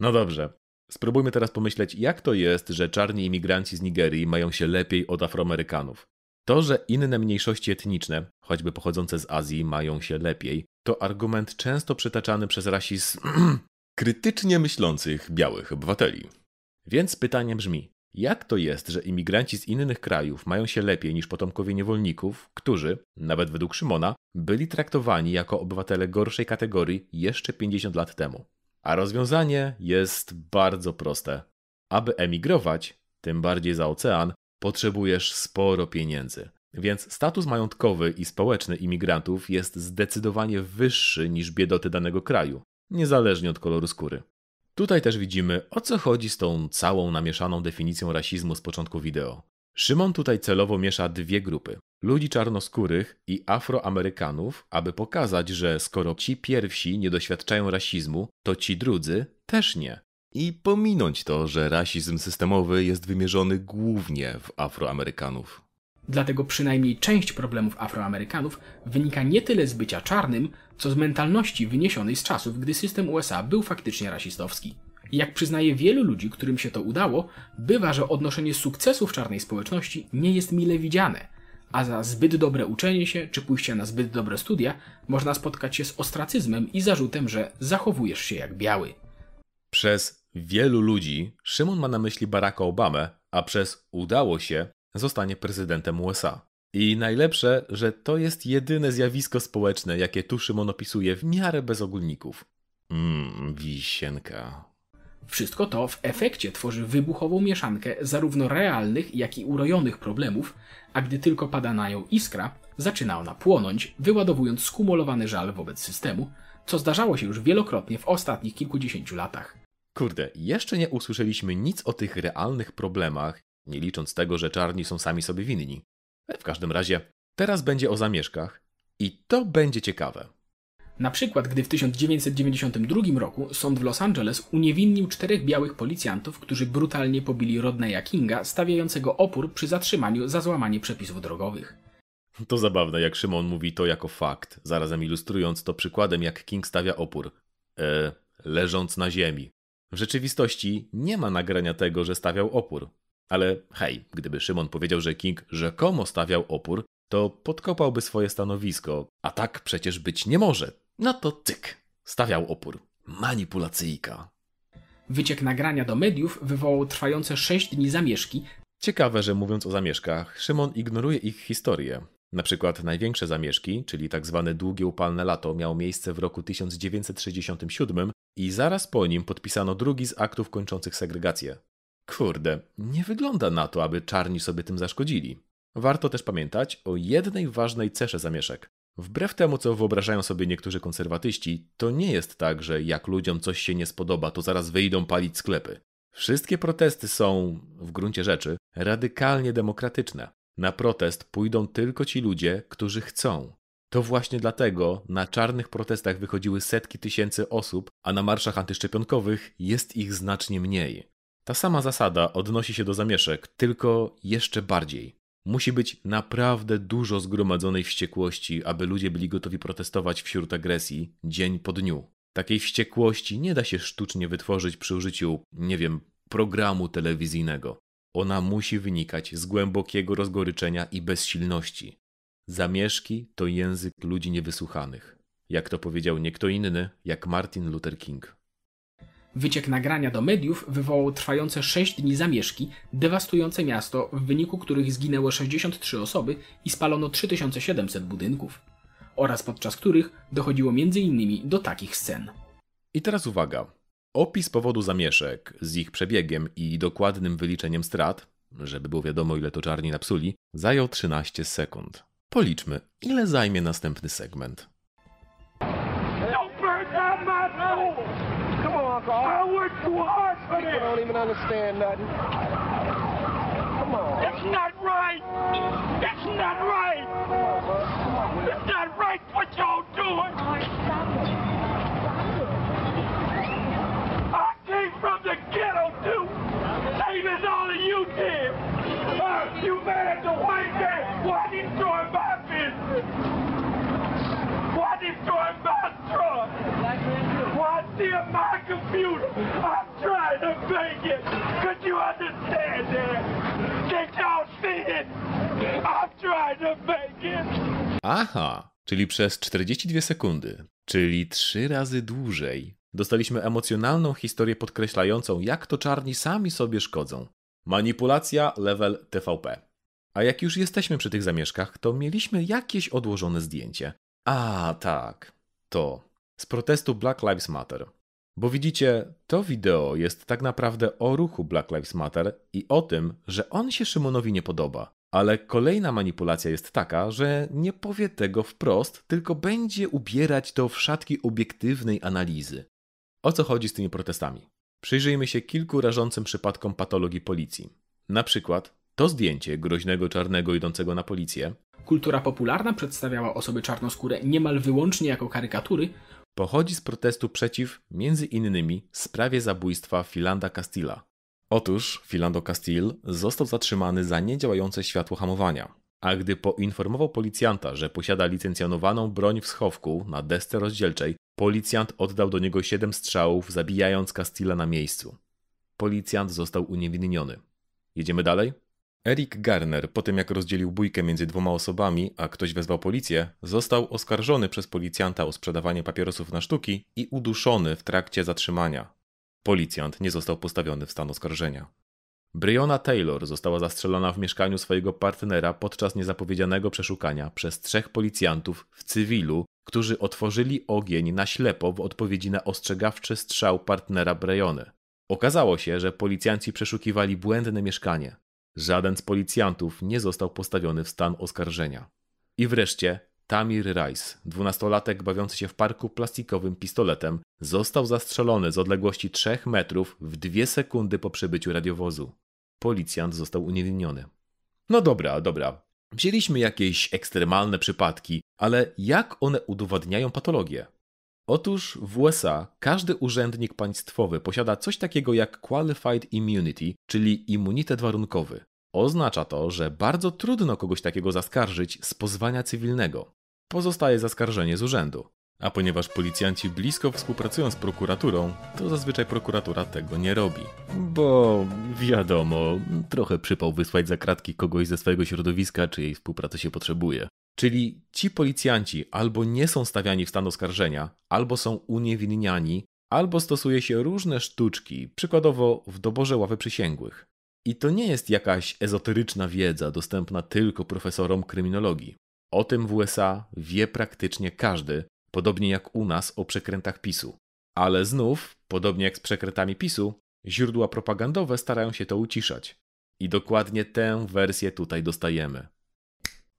No dobrze. Spróbujmy teraz pomyśleć, jak to jest, że czarni imigranci z Nigerii mają się lepiej od Afroamerykanów. To, że inne mniejszości etniczne, choćby pochodzące z Azji, mają się lepiej, to argument często przytaczany przez rasizm krytycznie myślących białych obywateli. Więc pytanie brzmi: jak to jest, że imigranci z innych krajów mają się lepiej niż potomkowie niewolników, którzy, nawet według Szymona, byli traktowani jako obywatele gorszej kategorii jeszcze 50 lat temu? A rozwiązanie jest bardzo proste. Aby emigrować, tym bardziej za ocean, potrzebujesz sporo pieniędzy. Więc status majątkowy i społeczny imigrantów jest zdecydowanie wyższy niż biedoty danego kraju. niezależnie od koloru skóry. Tutaj też widzimy, o co chodzi z tą całą namieszaną definicją rasizmu z początku wideo. Szymon tutaj celowo miesza dwie grupy: ludzi czarnoskórych i Afroamerykanów, aby pokazać, że skoro ci pierwsi nie doświadczają rasizmu, to ci drudzy też nie. I pominąć to, że rasizm systemowy jest wymierzony głównie w Afroamerykanów. Dlatego przynajmniej część problemów Afroamerykanów wynika nie tyle z bycia czarnym, co z mentalności wyniesionej z czasów, gdy system USA był faktycznie rasistowski. Jak przyznaje wielu ludzi, którym się to udało, bywa, że odnoszenie sukcesu w czarnej społeczności nie jest mile widziane, a za zbyt dobre uczenie się czy pójście na zbyt dobre studia można spotkać się z ostracyzmem i zarzutem, że zachowujesz się jak biały. Przez wielu ludzi Szymon ma na myśli Baracka Obamę, a przez udało się zostanie prezydentem USA. I najlepsze, że to jest jedyne zjawisko społeczne, jakie tu Szymon opisuje w miarę bez ogólników. Mmm, wisienka. Wszystko to w efekcie tworzy wybuchową mieszankę zarówno realnych, jak i urojonych problemów, a gdy tylko pada na nią iskra, zaczyna ona płonąć, wyładowując skumulowany żal wobec systemu, co zdarzało się już wielokrotnie w ostatnich kilkudziesięciu latach. Kurde, jeszcze nie usłyszeliśmy nic o tych realnych problemach, nie licząc tego, że czarni są sami sobie winni. W każdym razie, teraz będzie o zamieszkach i to będzie ciekawe. Na przykład, gdy w 1992 roku sąd w Los Angeles uniewinnił czterech białych policjantów, którzy brutalnie pobili Rodneya Kinga, stawiającego opór przy zatrzymaniu za złamanie przepisów drogowych. To zabawne, jak Szymon mówi to jako fakt, zarazem ilustrując to przykładem, jak King stawia opór. E, leżąc na ziemi. W rzeczywistości nie ma nagrania tego, że stawiał opór. Ale hej, gdyby Szymon powiedział, że King rzekomo stawiał opór, to podkopałby swoje stanowisko, a tak przecież być nie może. No to cyk, stawiał opór. Manipulacyjka. Wyciek nagrania do mediów wywołał trwające 6 dni zamieszki. Ciekawe, że mówiąc o zamieszkach, Szymon ignoruje ich historię. Na przykład największe zamieszki, czyli tak zwane długie upalne lato, miało miejsce w roku 1967 i zaraz po nim podpisano drugi z aktów kończących segregację. Kurde, nie wygląda na to, aby czarni sobie tym zaszkodzili. Warto też pamiętać o jednej ważnej cesze zamieszek. Wbrew temu, co wyobrażają sobie niektórzy konserwatyści, to nie jest tak, że jak ludziom coś się nie spodoba, to zaraz wyjdą palić sklepy. Wszystkie protesty są, w gruncie rzeczy, radykalnie demokratyczne. Na protest pójdą tylko ci ludzie, którzy chcą. To właśnie dlatego na czarnych protestach wychodziły setki tysięcy osób, a na marszach antyszczepionkowych jest ich znacznie mniej. Ta sama zasada odnosi się do zamieszek, tylko jeszcze bardziej. Musi być naprawdę dużo zgromadzonej wściekłości, aby ludzie byli gotowi protestować wśród agresji dzień po dniu. Takiej wściekłości nie da się sztucznie wytworzyć przy użyciu, nie wiem, programu telewizyjnego. Ona musi wynikać z głębokiego rozgoryczenia i bezsilności. Zamieszki to język ludzi niewysłuchanych. Jak to powiedział nie kto inny, jak Martin Luther King. Wyciek nagrania do mediów wywołał trwające 6 dni zamieszki, dewastujące miasto, w wyniku których zginęło 63 osoby i spalono 3700 budynków, oraz podczas których dochodziło m.in. do takich scen. I teraz uwaga. Opis powodu zamieszek z ich przebiegiem i dokładnym wyliczeniem strat, żeby było wiadomo ile to czarni napsuli, zajął 13 sekund. Policzmy, ile zajmie następny segment. Don't burn down my on, Uncle. I worked too hard for this! don't even understand nothing. Come on. It's not right! It's not right! It's not right what y'all doing! I came from the ghetto too! Same as all of you did! Uh, you mad at the white man? Why destroy my business? Why destroy my truck? Steal my computer? I'm trying to make it. Could you understand that? Can't y'all see it? I'm trying to make it. Aha, czyli przez 42 sekundy, czyli trzy razy dłużej, dostaliśmy emocjonalną historię podkreślającą, jak to czarni sami sobie szkodzą. Manipulacja level TVP. A jak już jesteśmy przy tych zamieszkach, to mieliśmy jakieś odłożone zdjęcie. A, tak, to z protestu Black Lives Matter. Bo widzicie, to wideo jest tak naprawdę o ruchu Black Lives Matter i o tym, że on się Szymonowi nie podoba. Ale kolejna manipulacja jest taka, że nie powie tego wprost, tylko będzie ubierać to w szatki obiektywnej analizy. O co chodzi z tymi protestami? Przyjrzyjmy się kilku rażącym przypadkom patologii policji. Na przykład to zdjęcie groźnego czarnego idącego na policję Kultura popularna przedstawiała osoby czarnoskóre niemal wyłącznie jako karykatury, pochodzi z protestu przeciw, między innymi, sprawie zabójstwa Filanda Castilla. Otóż Filando Castil został zatrzymany za niedziałające światło hamowania, a gdy poinformował policjanta, że posiada licencjonowaną broń w schowku na desce rozdzielczej, policjant oddał do niego siedem strzałów, zabijając Castilla na miejscu. Policjant został uniewinniony. Jedziemy dalej? Eric Garner, po tym jak rozdzielił bójkę między dwoma osobami, a ktoś wezwał policję, został oskarżony przez policjanta o sprzedawanie papierosów na sztuki i uduszony w trakcie zatrzymania. Policjant nie został postawiony w stan oskarżenia. Breonna Taylor została zastrzelona w mieszkaniu swojego partnera podczas niezapowiedzianego przeszukania przez trzech policjantów w cywilu, którzy otworzyli ogień na ślepo w odpowiedzi na ostrzegawczy strzał partnera Breony. Okazało się, że policjanci przeszukiwali błędne mieszkanie. Żaden z policjantów nie został postawiony w stan oskarżenia. I wreszcie Tamir Rice, dwunastolatek bawiący się w parku plastikowym pistoletem, został zastrzelony z odległości 3 metrów w dwie sekundy po przybyciu radiowozu. Policjant został uniewinniony. No dobra, dobra. Wzięliśmy jakieś ekstremalne przypadki, ale jak one udowadniają patologię? Otóż w USA każdy urzędnik państwowy posiada coś takiego jak Qualified Immunity, czyli immunitet warunkowy. Oznacza to, że bardzo trudno kogoś takiego zaskarżyć z pozwania cywilnego. Pozostaje zaskarżenie z urzędu. A ponieważ policjanci blisko współpracują z prokuraturą, to zazwyczaj prokuratura tego nie robi. Bo wiadomo, trochę przypał wysłać za kratki kogoś ze swojego środowiska, czyjej współpracy się potrzebuje. Czyli ci policjanci albo nie są stawiani w stan oskarżenia, albo są uniewinniani, albo stosuje się różne sztuczki, przykładowo w doborze ławy przysięgłych. I to nie jest jakaś ezoteryczna wiedza dostępna tylko profesorom kryminologii. O tym w USA wie praktycznie każdy, podobnie jak u nas o przekrętach PiSu. Ale znów, podobnie jak z przekrętami PiSu, źródła propagandowe starają się to uciszać. I dokładnie tę wersję tutaj dostajemy.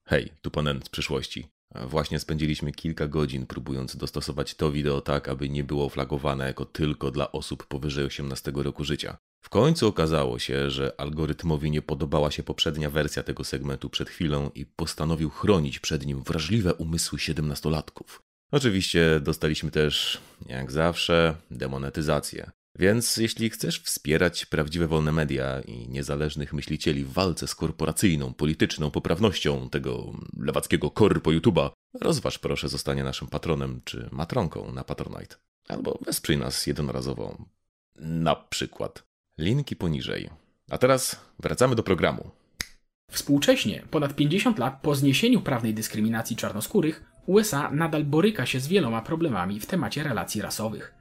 Hej, tu ponent z przyszłości. Właśnie spędziliśmy kilka godzin próbując dostosować to wideo tak, aby nie było flagowane jako tylko dla osób powyżej 18 roku życia. W końcu okazało się, że algorytmowi nie podobała się poprzednia wersja tego segmentu przed chwilą i postanowił chronić przed nim wrażliwe umysły siedemnastolatków. Oczywiście dostaliśmy też, jak zawsze, demonetyzację. Więc jeśli chcesz wspierać prawdziwe wolne media i niezależnych myślicieli w walce z korporacyjną, polityczną poprawnością tego lewackiego korpo YouTube'a, rozważ proszę zostanie naszym patronem czy matronką na Patronite. Albo wesprzyj nas jednorazowo. Na przykład. Linki poniżej. A teraz wracamy do programu. Współcześnie, ponad 50 lat po zniesieniu prawnej dyskryminacji czarnoskórych, USA nadal boryka się z wieloma problemami w temacie relacji rasowych.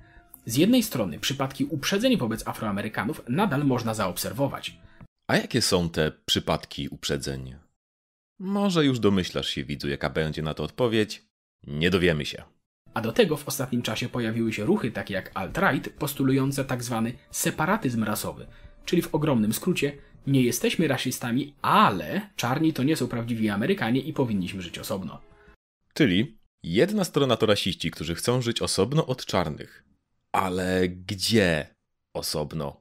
Z jednej strony przypadki uprzedzeń wobec Afroamerykanów nadal można zaobserwować. A jakie są te przypadki uprzedzeń? Może już domyślasz się, widzu, jaka będzie na to odpowiedź? Nie dowiemy się. A do tego w ostatnim czasie pojawiły się ruchy takie jak alt-right, postulujące tzw. separatyzm rasowy, czyli w ogromnym skrócie nie jesteśmy rasistami, ale czarni to nie są prawdziwi Amerykanie i powinniśmy żyć osobno. Czyli jedna strona to rasiści, którzy chcą żyć osobno od czarnych. Ale gdzie osobno?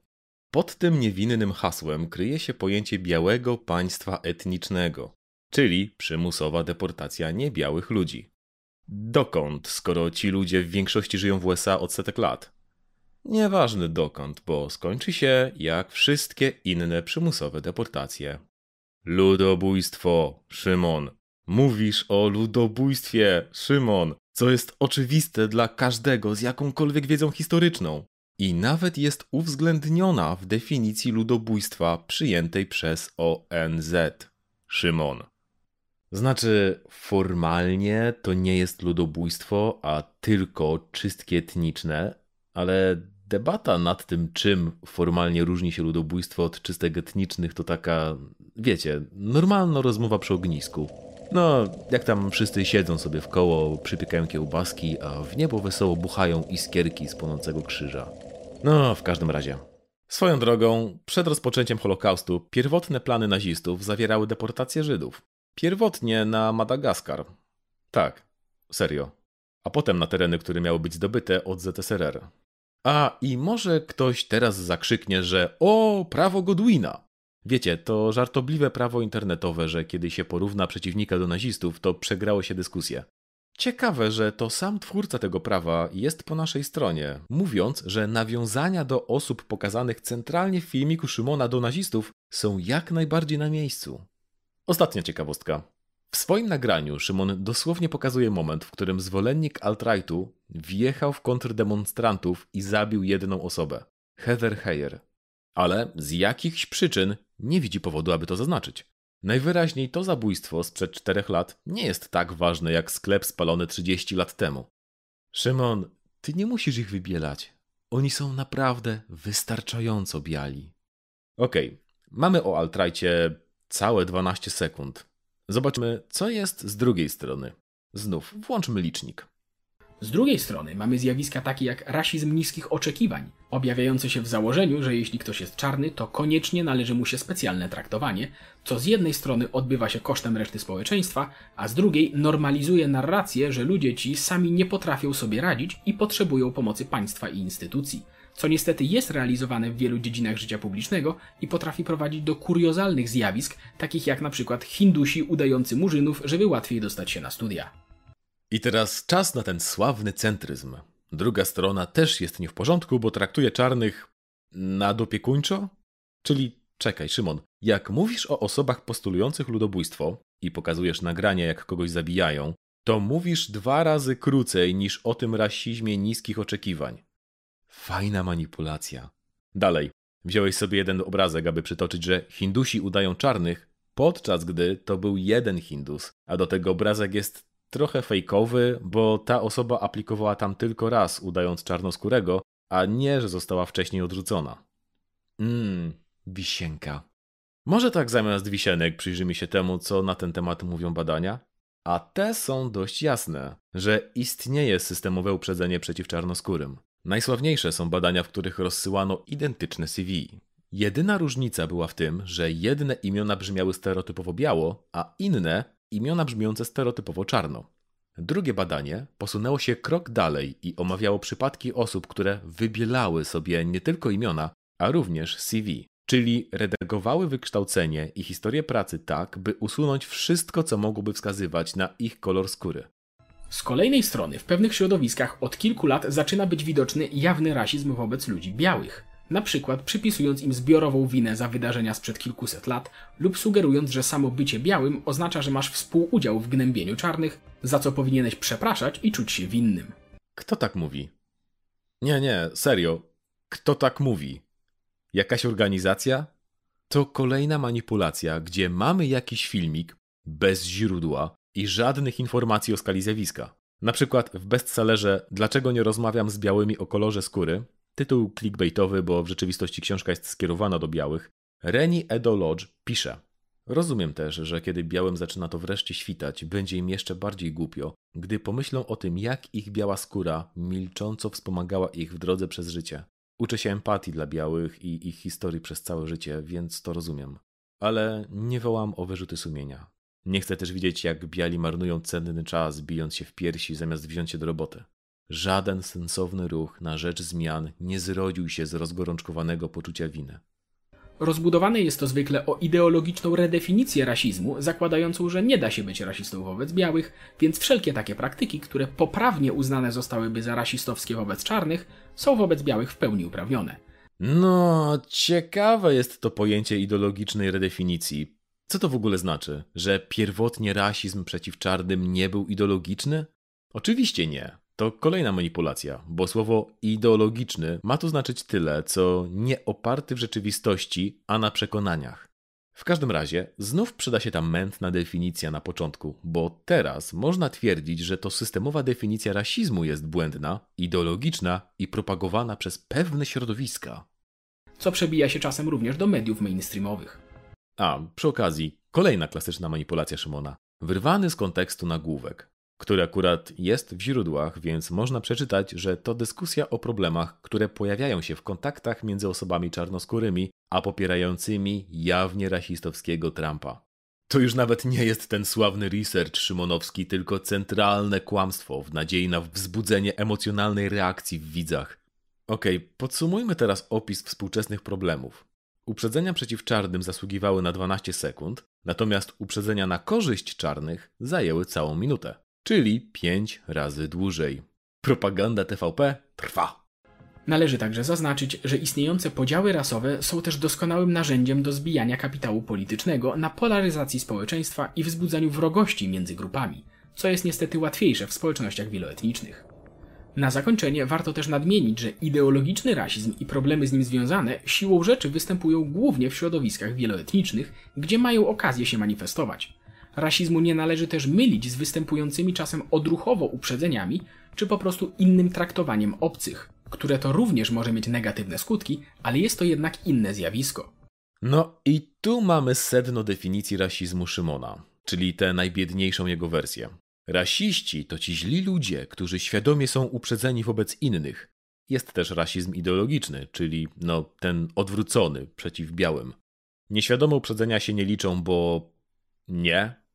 Pod tym niewinnym hasłem kryje się pojęcie białego państwa etnicznego, czyli przymusowa deportacja niebiałych ludzi. Dokąd, skoro ci ludzie w większości żyją w USA od setek lat? Nieważne dokąd, bo skończy się jak wszystkie inne przymusowe deportacje. Ludobójstwo, Szymon. Mówisz o ludobójstwie, Szymon, co jest oczywiste dla każdego z jakąkolwiek wiedzą historyczną. I nawet jest uwzględniona w definicji ludobójstwa przyjętej przez ONZ. Szymon. Znaczy, formalnie to nie jest ludobójstwo, a tylko czystki etniczne, ale debata nad tym, czym formalnie różni się ludobójstwo od czystek etnicznych, to taka, wiecie, normalna rozmowa przy ognisku. No, jak tam wszyscy siedzą sobie w koło, przypiekają kiełbaski, a w niebo wesoło buchają iskierki z płonącego krzyża. No, w każdym razie. Swoją drogą, przed rozpoczęciem Holokaustu pierwotne plany nazistów zawierały deportację Żydów. Pierwotnie na Madagaskar. Tak, serio. A potem na tereny, które miały być zdobyte od ZSRR. A i może ktoś teraz zakrzyknie, że o, prawo Godwina. Wiecie, to żartobliwe prawo internetowe, że kiedy się porówna przeciwnika do nazistów, to przegrało się dyskusję. Ciekawe, że to sam twórca tego prawa jest po naszej stronie, mówiąc, że nawiązania do osób pokazanych centralnie w filmiku Szymona do nazistów są jak najbardziej na miejscu. Ostatnia ciekawostka. W swoim nagraniu Szymon dosłownie pokazuje moment, w którym zwolennik alt-rightu wjechał w kontrdemonstrantów i zabił jedną osobę Heather Heyer. Ale z jakichś przyczyn nie widzi powodu, aby to zaznaczyć. Najwyraźniej to zabójstwo sprzed czterech lat nie jest tak ważne jak sklep spalony 30 lat temu. Szymon, ty nie musisz ich wybielać. Oni są naprawdę wystarczająco biali. Okej, okay. mamy o Altrajcie całe 12 sekund. Zobaczmy, co jest z drugiej strony. Znów włączmy licznik. Z drugiej strony mamy zjawiska takie jak rasizm niskich oczekiwań, objawiający się w założeniu, że jeśli ktoś jest czarny, to koniecznie należy mu się specjalne traktowanie, co z jednej strony odbywa się kosztem reszty społeczeństwa, a z drugiej normalizuje narrację, że ludzie ci sami nie potrafią sobie radzić i potrzebują pomocy państwa i instytucji, co niestety jest realizowane w wielu dziedzinach życia publicznego i potrafi prowadzić do kuriozalnych zjawisk, takich jak na przykład Hindusi udający murzynów, żeby łatwiej dostać się na studia. I teraz czas na ten sławny centryzm. Druga strona też jest nie w porządku, bo traktuje czarnych nadopiekuńczo? Czyli czekaj, Szymon, jak mówisz o osobach postulujących ludobójstwo i pokazujesz nagrania, jak kogoś zabijają, to mówisz dwa razy krócej niż o tym rasizmie niskich oczekiwań. Fajna manipulacja. Dalej, wziąłeś sobie jeden obrazek, aby przytoczyć, że Hindusi udają czarnych, podczas gdy to był jeden Hindus, a do tego obrazek jest trochę fejkowy, bo ta osoba aplikowała tam tylko raz, udając czarnoskórego, a nie, że została wcześniej odrzucona. Mmm, wisienka. Może tak zamiast wisienek przyjrzymy się temu, co na ten temat mówią badania? A te są dość jasne, że istnieje systemowe uprzedzenie przeciw czarnoskórym. Najsławniejsze są badania, w których rozsyłano identyczne CV. Jedyna różnica była w tym, że jedne imiona brzmiały stereotypowo biało, a inne imiona brzmiące stereotypowo czarno. Drugie badanie posunęło się krok dalej i omawiało przypadki osób, które wybielały sobie nie tylko imiona, a również CV, czyli redagowały wykształcenie i historię pracy tak, by usunąć wszystko, co mogłoby wskazywać na ich kolor skóry. Z kolejnej strony, w pewnych środowiskach od kilku lat zaczyna być widoczny jawny rasizm wobec ludzi białych na przykład przypisując im zbiorową winę za wydarzenia sprzed kilkuset lat lub sugerując, że samo bycie białym oznacza, że masz współudział w gnębieniu czarnych, za co powinieneś przepraszać i czuć się winnym. Kto tak mówi? Nie, nie, serio. Kto tak mówi? Jakaś organizacja? To kolejna manipulacja, gdzie mamy jakiś filmik bez źródła i żadnych informacji o skali zjawiska. Na przykład w bestsellerze Dlaczego nie rozmawiam z białymi o kolorze skóry Tytuł clickbaitowy, bo w rzeczywistości książka jest skierowana do białych. Reni Edo Lodge pisze. Rozumiem też, że kiedy białym zaczyna to wreszcie świtać, będzie im jeszcze bardziej głupio, gdy pomyślą o tym, jak ich biała skóra milcząco wspomagała ich w drodze przez życie. Uczę się empatii dla białych i ich historii przez całe życie, więc to rozumiem. Ale nie wołam o wyrzuty sumienia. Nie chcę też widzieć, jak biali marnują cenny czas, bijąc się w piersi, zamiast wziąć się do roboty. Żaden sensowny ruch na rzecz zmian nie zrodził się z rozgorączkowanego poczucia winy. Rozbudowane jest to zwykle o ideologiczną redefinicję rasizmu, zakładającą, że nie da się być rasistą wobec białych, więc wszelkie takie praktyki, które poprawnie uznane zostałyby za rasistowskie wobec czarnych, są wobec białych w pełni uprawnione. No, ciekawe jest to pojęcie ideologicznej redefinicji. Co to w ogóle znaczy? Że pierwotnie rasizm przeciw czarnym nie był ideologiczny? Oczywiście nie. To kolejna manipulacja, bo słowo ideologiczny ma tu znaczyć tyle, co nie oparty w rzeczywistości, a na przekonaniach. W każdym razie, znów przyda się ta mętna definicja na początku, bo teraz można twierdzić, że to systemowa definicja rasizmu jest błędna, ideologiczna i propagowana przez pewne środowiska. Co przebija się czasem również do mediów mainstreamowych. A, przy okazji, kolejna klasyczna manipulacja Szymona. Wyrwany z kontekstu nagłówek który akurat jest w źródłach, więc można przeczytać, że to dyskusja o problemach, które pojawiają się w kontaktach między osobami czarnoskórymi, a popierającymi jawnie rasistowskiego Trumpa. To już nawet nie jest ten sławny research szymonowski, tylko centralne kłamstwo w nadziei na wzbudzenie emocjonalnej reakcji w widzach. Okej, podsumujmy teraz opis współczesnych problemów. Uprzedzenia przeciw czarnym zasługiwały na 12 sekund, natomiast uprzedzenia na korzyść czarnych zajęły całą minutę, czyli 5 razy dłużej. Propaganda TVP trwa. Należy także zaznaczyć, że istniejące podziały rasowe są też doskonałym narzędziem do zbijania kapitału politycznego na polaryzacji społeczeństwa i wzbudzaniu wrogości między grupami, co jest niestety łatwiejsze w społecznościach wieloetnicznych. Na zakończenie warto też nadmienić, że ideologiczny rasizm i problemy z nim związane siłą rzeczy występują głównie w środowiskach wieloetnicznych, gdzie mają okazję się manifestować. Rasizmu nie należy też mylić z występującymi czasem odruchowo uprzedzeniami, czy po prostu innym traktowaniem obcych, które to również może mieć negatywne skutki, ale jest to jednak inne zjawisko. No i tu mamy sedno definicji rasizmu Szymona, czyli tę najbiedniejszą jego wersję. Rasiści to ci źli ludzie, którzy świadomie są uprzedzeni wobec innych. Jest też rasizm ideologiczny, czyli no ten odwrócony przeciw białym. Nieświadome uprzedzenia się nie liczą, bo nie,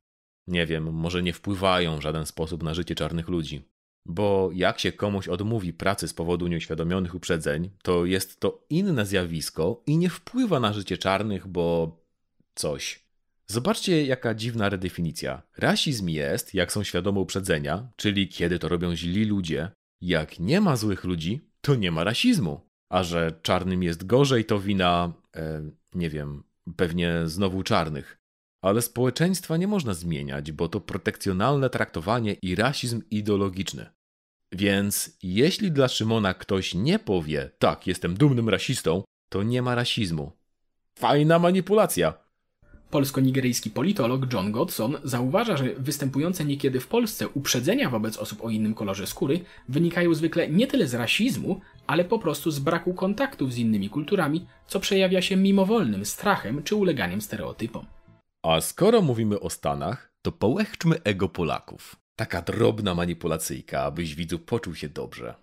nie wiem, może nie wpływają w żaden sposób na życie czarnych ludzi. Bo jak się komuś odmówi pracy z powodu nieuświadomionych uprzedzeń, to jest to inne zjawisko i nie wpływa na życie czarnych, bo coś. Zobaczcie, jaka dziwna redefinicja. Rasizm jest, jak są świadome uprzedzenia, czyli kiedy to robią źli ludzie. Jak nie ma złych ludzi, to nie ma rasizmu. A że czarnym jest gorzej, to wina, e, nie wiem, pewnie znowu czarnych. Ale społeczeństwa nie można zmieniać, bo to protekcjonalne traktowanie i rasizm ideologiczny. Więc jeśli dla Szymona ktoś nie powie, tak, jestem dumnym rasistą, to nie ma rasizmu. Fajna manipulacja. Polsko-nigeryjski politolog John Godson zauważa, że występujące niekiedy w Polsce uprzedzenia wobec osób o innym kolorze skóry wynikają zwykle nie tyle z rasizmu, ale po prostu z braku kontaktów z innymi kulturami, co przejawia się mimowolnym strachem czy uleganiem stereotypom. A skoro mówimy o Stanach, to połechczmy ego Polaków. Taka drobna manipulacyjka, abyś widzu poczuł się dobrze.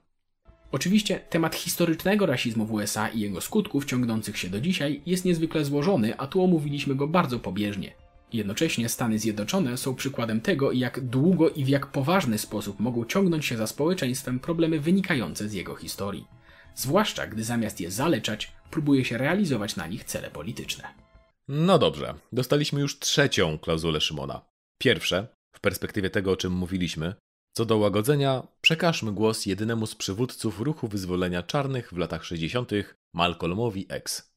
Oczywiście temat historycznego rasizmu w USA i jego skutków ciągnących się do dzisiaj jest niezwykle złożony, a tu omówiliśmy go bardzo pobieżnie. Jednocześnie Stany Zjednoczone są przykładem tego, jak długo i w jak poważny sposób mogą ciągnąć się za społeczeństwem problemy wynikające z jego historii. Zwłaszcza gdy zamiast je zaleczać, próbuje się realizować na nich cele polityczne. No dobrze, dostaliśmy już trzecią klauzulę Szymona. Pierwsze, w perspektywie tego, o czym mówiliśmy, co do łagodzenia, przekażmy głos jedynemu z przywódców ruchu wyzwolenia czarnych w latach 60., Malcolmowi X.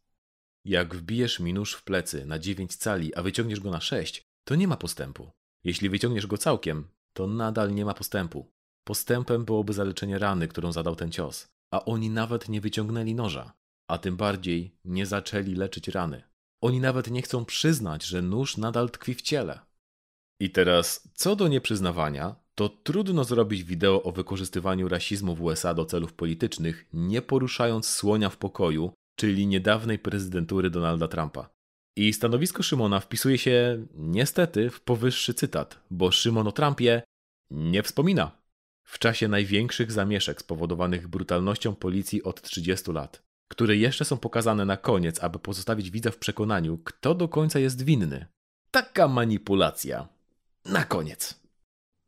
Jak wbijesz mi nóż w plecy na 9 cali, a wyciągniesz go na 6, to nie ma postępu. Jeśli wyciągniesz go całkiem, to nadal nie ma postępu. Postępem byłoby zaleczenie rany, którą zadał ten cios, a oni nawet nie wyciągnęli noża, a tym bardziej nie zaczęli leczyć rany. Oni nawet nie chcą przyznać, że nóż nadal tkwi w ciele. I teraz, co do nieprzyznawania, to trudno zrobić wideo o wykorzystywaniu rasizmu w USA do celów politycznych, nie poruszając słonia w pokoju, czyli niedawnej prezydentury Donalda Trumpa. I stanowisko Szymona wpisuje się niestety w powyższy cytat, bo Szymon o Trumpie nie wspomina. W czasie największych zamieszek spowodowanych brutalnością policji od 30 lat, które jeszcze są pokazane na koniec, aby pozostawić widza w przekonaniu, kto do końca jest winny. Taka manipulacja. Na koniec.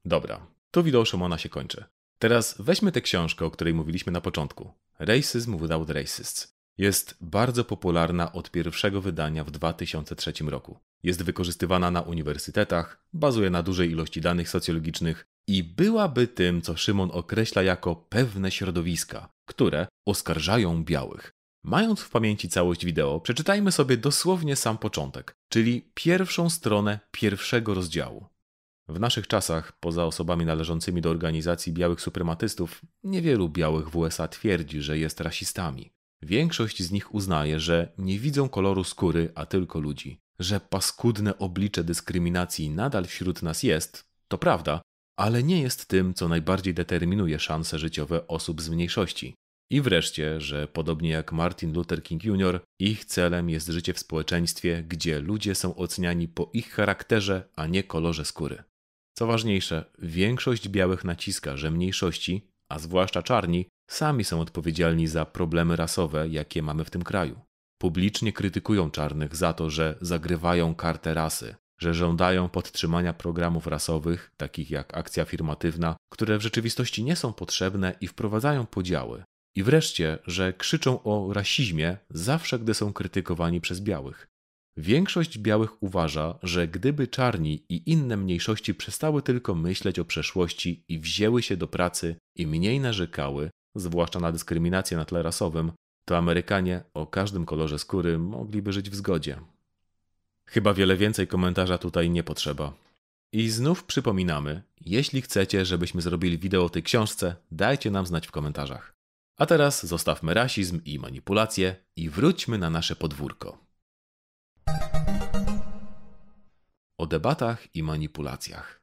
Dobra, to wideo Szymona się kończy. Teraz weźmy tę książkę, o której mówiliśmy na początku. Racism Without Racists. Jest bardzo popularna od pierwszego wydania w 2003 roku. Jest wykorzystywana na uniwersytetach, bazuje na dużej ilości danych socjologicznych i byłaby tym, co Szymon określa jako pewne środowiska, które oskarżają białych. Mając w pamięci całość wideo, przeczytajmy sobie dosłownie sam początek, czyli pierwszą stronę pierwszego rozdziału. W naszych czasach, poza osobami należącymi do organizacji białych suprematystów, niewielu białych w USA twierdzi, że jest rasistami. Większość z nich uznaje, że nie widzą koloru skóry, a tylko ludzi. Że paskudne oblicze dyskryminacji nadal wśród nas jest, to prawda, ale nie jest tym, co najbardziej determinuje szanse życiowe osób z mniejszości. I wreszcie, że podobnie jak Martin Luther King Jr., ich celem jest życie w społeczeństwie, gdzie ludzie są oceniani po ich charakterze, a nie kolorze skóry. Co ważniejsze, większość białych naciska, że mniejszości, a zwłaszcza czarni, sami są odpowiedzialni za problemy rasowe, jakie mamy w tym kraju. Publicznie krytykują czarnych za to, że zagrywają kartę rasy, że żądają podtrzymania programów rasowych, takich jak akcja afirmatywna, które w rzeczywistości nie są potrzebne i wprowadzają podziały. I wreszcie, że krzyczą o rasizmie zawsze, gdy są krytykowani przez białych. Większość białych uważa, że gdyby czarni i inne mniejszości przestały tylko myśleć o przeszłości i wzięły się do pracy i mniej narzekały, zwłaszcza na dyskryminację na tle rasowym, to Amerykanie o każdym kolorze skóry mogliby żyć w zgodzie. Chyba wiele więcej komentarza tutaj nie potrzeba. I znów przypominamy, jeśli chcecie, żebyśmy zrobili wideo o tej książce, dajcie nam znać w komentarzach. A teraz zostawmy rasizm i manipulacje i wróćmy na nasze podwórko. O debatach i manipulacjach.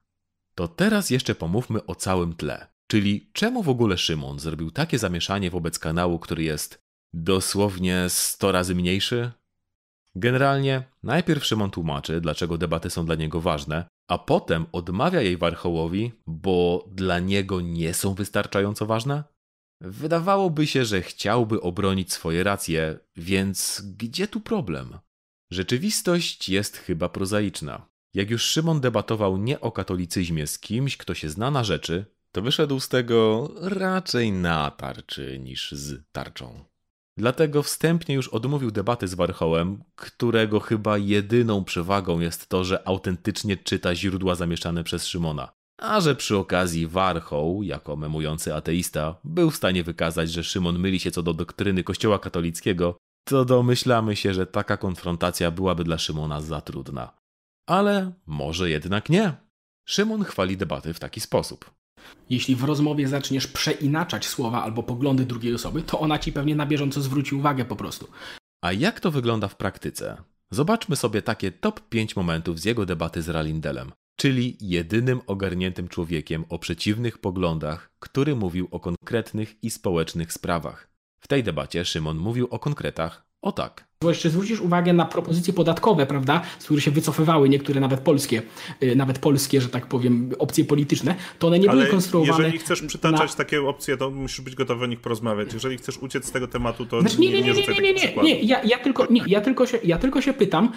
To teraz jeszcze pomówmy o całym tle. Czyli czemu w ogóle Szymon zrobił takie zamieszanie wobec kanału, który jest dosłownie 100 razy mniejszy? Generalnie najpierw Szymon tłumaczy, dlaczego debaty są dla niego ważne, a potem odmawia jej Warchołowi, bo dla niego nie są wystarczająco ważne? Wydawałoby się, że chciałby obronić swoje racje, więc gdzie tu problem? Rzeczywistość jest chyba prozaiczna. Jak już Szymon debatował nie o katolicyzmie z kimś, kto się zna na rzeczy, to wyszedł z tego raczej na tarczy niż z tarczą. Dlatego wstępnie już odmówił debaty z Warchołem, którego chyba jedyną przewagą jest to, że autentycznie czyta źródła zamieszczane przez Szymona. A że przy okazji Warchoł, jako memujący ateista, był w stanie wykazać, że Szymon myli się co do doktryny Kościoła katolickiego, to domyślamy się, że taka konfrontacja byłaby dla Szymona za trudna. Ale może jednak nie. Szymon chwali debaty w taki sposób. Jeśli w rozmowie zaczniesz przeinaczać słowa albo poglądy drugiej osoby, to ona ci pewnie na bieżąco zwróci uwagę po prostu. A jak to wygląda w praktyce? Zobaczmy sobie takie top 5 momentów z jego debaty z Ralindelem, czyli jedynym ogarniętym człowiekiem o przeciwnych poglądach, który mówił o konkretnych i społecznych sprawach. W tej debacie Szymon mówił o konkretach, o tak. Bo jeszcze zwrócisz uwagę na propozycje podatkowe, prawda, z których się wycofywały niektóre nawet polskie, y, nawet polskie, że tak powiem, opcje polityczne, to one nie Ale były konstruowane. jeżeli chcesz przytaczać na... takie opcje, to musisz być gotowy o nich porozmawiać. Jeżeli chcesz uciec z tego tematu, to Znaczy, nie, nie, nie, nie, nie, nie, nie, nie, ja, ja, tylko, nie ja, tylko się, ja tylko się pytam,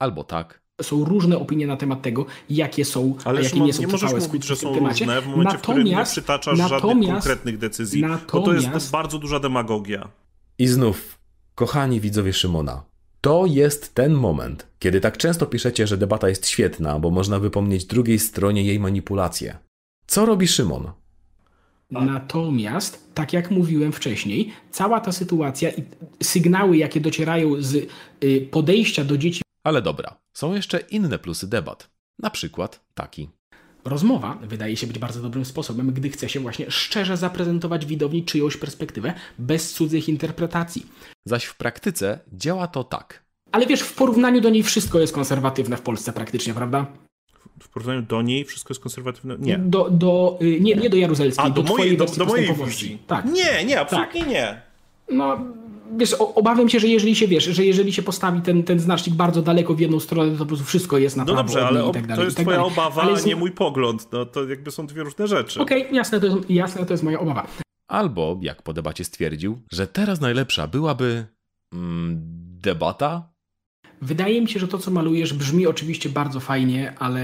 Albo tak. Są różne opinie na temat tego, jakie są, Ale a jakie nie są nie możesz trwałe mówić, że w są tym temacie. różne w momencie, w którym nie przytaczasz żadnych natomiast- konkretnych decyzji. Bo to natomiast- jest bardzo duża demagogia. I znów, kochani widzowie Szymona, to jest ten moment, kiedy tak często piszecie, że debata jest świetna, bo można wypomnieć drugiej stronie jej manipulacje. Co robi Szymon? Natomiast, tak jak mówiłem wcześniej, cała ta sytuacja i sygnały, jakie docierają z y, podejścia do dzieci Ale dobra, są jeszcze inne plusy debat. Na przykład taki. Rozmowa wydaje się być bardzo dobrym sposobem, gdy chce się właśnie szczerze zaprezentować widowni czyjąś perspektywę, bez cudzych interpretacji. Zaś w praktyce działa to tak. Ale wiesz, w porównaniu do niej wszystko jest konserwatywne w Polsce praktycznie, prawda? W porównaniu do niej wszystko jest konserwatywne? Nie. Do, do, y, nie, nie do Jaruzelskiej, A, do, do twojej mojej, do, wersji do mojej wizji. Tak. Nie, nie, absolutnie nie. No, wiesz, obawiam się, że jeżeli się, wiesz, że jeżeli się postawi ten, ten znacznik bardzo daleko w jedną stronę, to po prostu wszystko jest na No prawo dobrze, od ale tak dalej, to jest tak twoja dalej. obawa, Ale nie mój pogląd. No to jakby są dwie różne rzeczy. Okej, jasne, to jest, jasne, to jest moja obawa. Albo, jak po debacie stwierdził, że teraz najlepsza byłaby. Mm, debata? Wydaje mi się, że to, co malujesz, brzmi oczywiście bardzo fajnie, ale.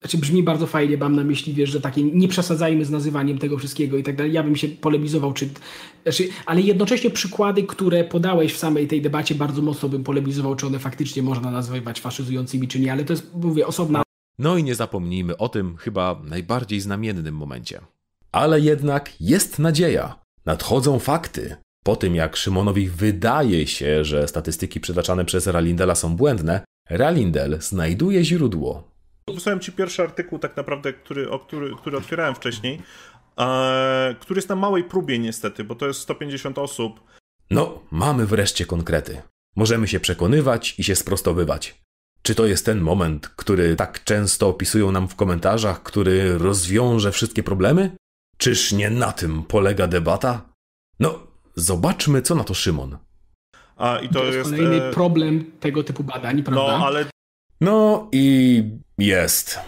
Znaczy brzmi bardzo fajnie, mam na myśli, wiesz, że takie nie przesadzajmy z nazywaniem tego wszystkiego i tak dalej. Ja bym się polemizował, czy. Znaczy, ale jednocześnie przykłady, które podałeś w samej tej debacie, bardzo mocno bym polemizował, czy one faktycznie można nazywać faszyzującymi, czy nie, ale to jest, mówię, osobna No i nie zapomnijmy o tym chyba najbardziej znamiennym momencie. Ale jednak jest nadzieja. Nadchodzą fakty. Po tym jak Szymonowi wydaje się, że statystyki przytaczane przez Ralindela są błędne, Ralindel znajduje źródło. Wysłałem ci pierwszy artykuł, tak naprawdę, który, o który, który otwierałem wcześniej, e, który jest na małej próbie niestety, bo to jest 150 osób. No, mamy wreszcie konkrety. Możemy się przekonywać i się sprostowywać. Czy to jest ten moment, który tak często opisują nam w komentarzach, który rozwiąże wszystkie problemy? Czyż nie na tym polega debata? No, zobaczmy, co na to Szymon. A i to, To jest jest. kolejny e, problem tego typu badań, prawda? no, ale No i jest.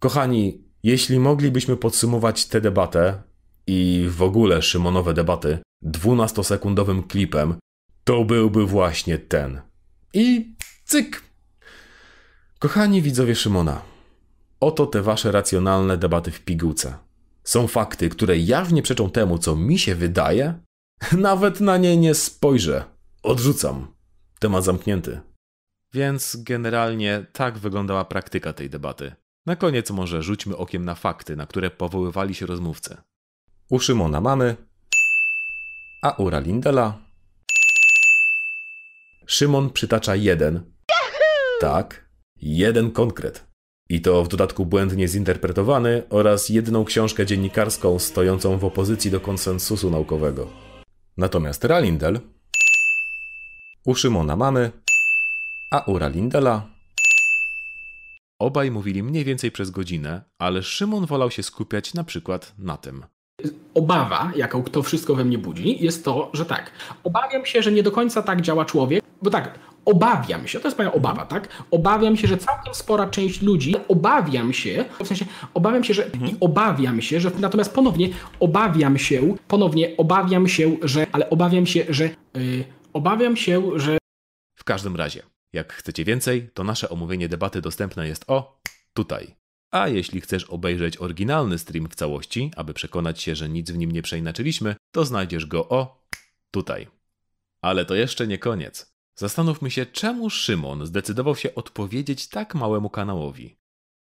Kochani, jeśli moglibyśmy podsumować tę debatę i w ogóle Szymonowe debaty 12-sekundowym klipem, to byłby właśnie ten. I cyk! Kochani widzowie Szymona, oto te wasze racjonalne debaty w pigułce. Są fakty, które jawnie przeczą temu, co mi się wydaje? Nawet na nie nie spojrzę. Odrzucam. Temat zamknięty. Więc generalnie tak wyglądała praktyka tej debaty. Na koniec może rzućmy okiem na fakty, na które powoływali się rozmówcy. U Szymona mamy, a u Ralindela Szymon przytacza jeden. Tak, jeden konkret. I to w dodatku błędnie zinterpretowany oraz jedną książkę dziennikarską stojącą w opozycji do konsensusu naukowego. Natomiast Ralindel u Szymona mamy, a u Ralindela Obaj mówili mniej więcej przez godzinę, ale Szymon wolał się skupiać na przykład na tym. Obawa, jaką to wszystko we mnie budzi, jest to, że tak, obawiam się, że nie do końca tak działa człowiek, bo tak, obawiam się, to jest moja obawa, tak? Obawiam się, że całkiem spora część ludzi, obawiam się, w sensie, obawiam się, że i obawiam się, że natomiast ponownie obawiam się, ponownie obawiam się, że, ale obawiam się, że, yy, obawiam się, że W każdym razie, jak chcecie więcej, to nasze omówienie debaty dostępne jest o tutaj. A jeśli chcesz obejrzeć oryginalny stream w całości, aby przekonać się, że nic w nim nie przeinaczyliśmy, to znajdziesz go o tutaj. Ale to jeszcze nie koniec. Zastanówmy się, czemu Szymon zdecydował się odpowiedzieć tak małemu kanałowi.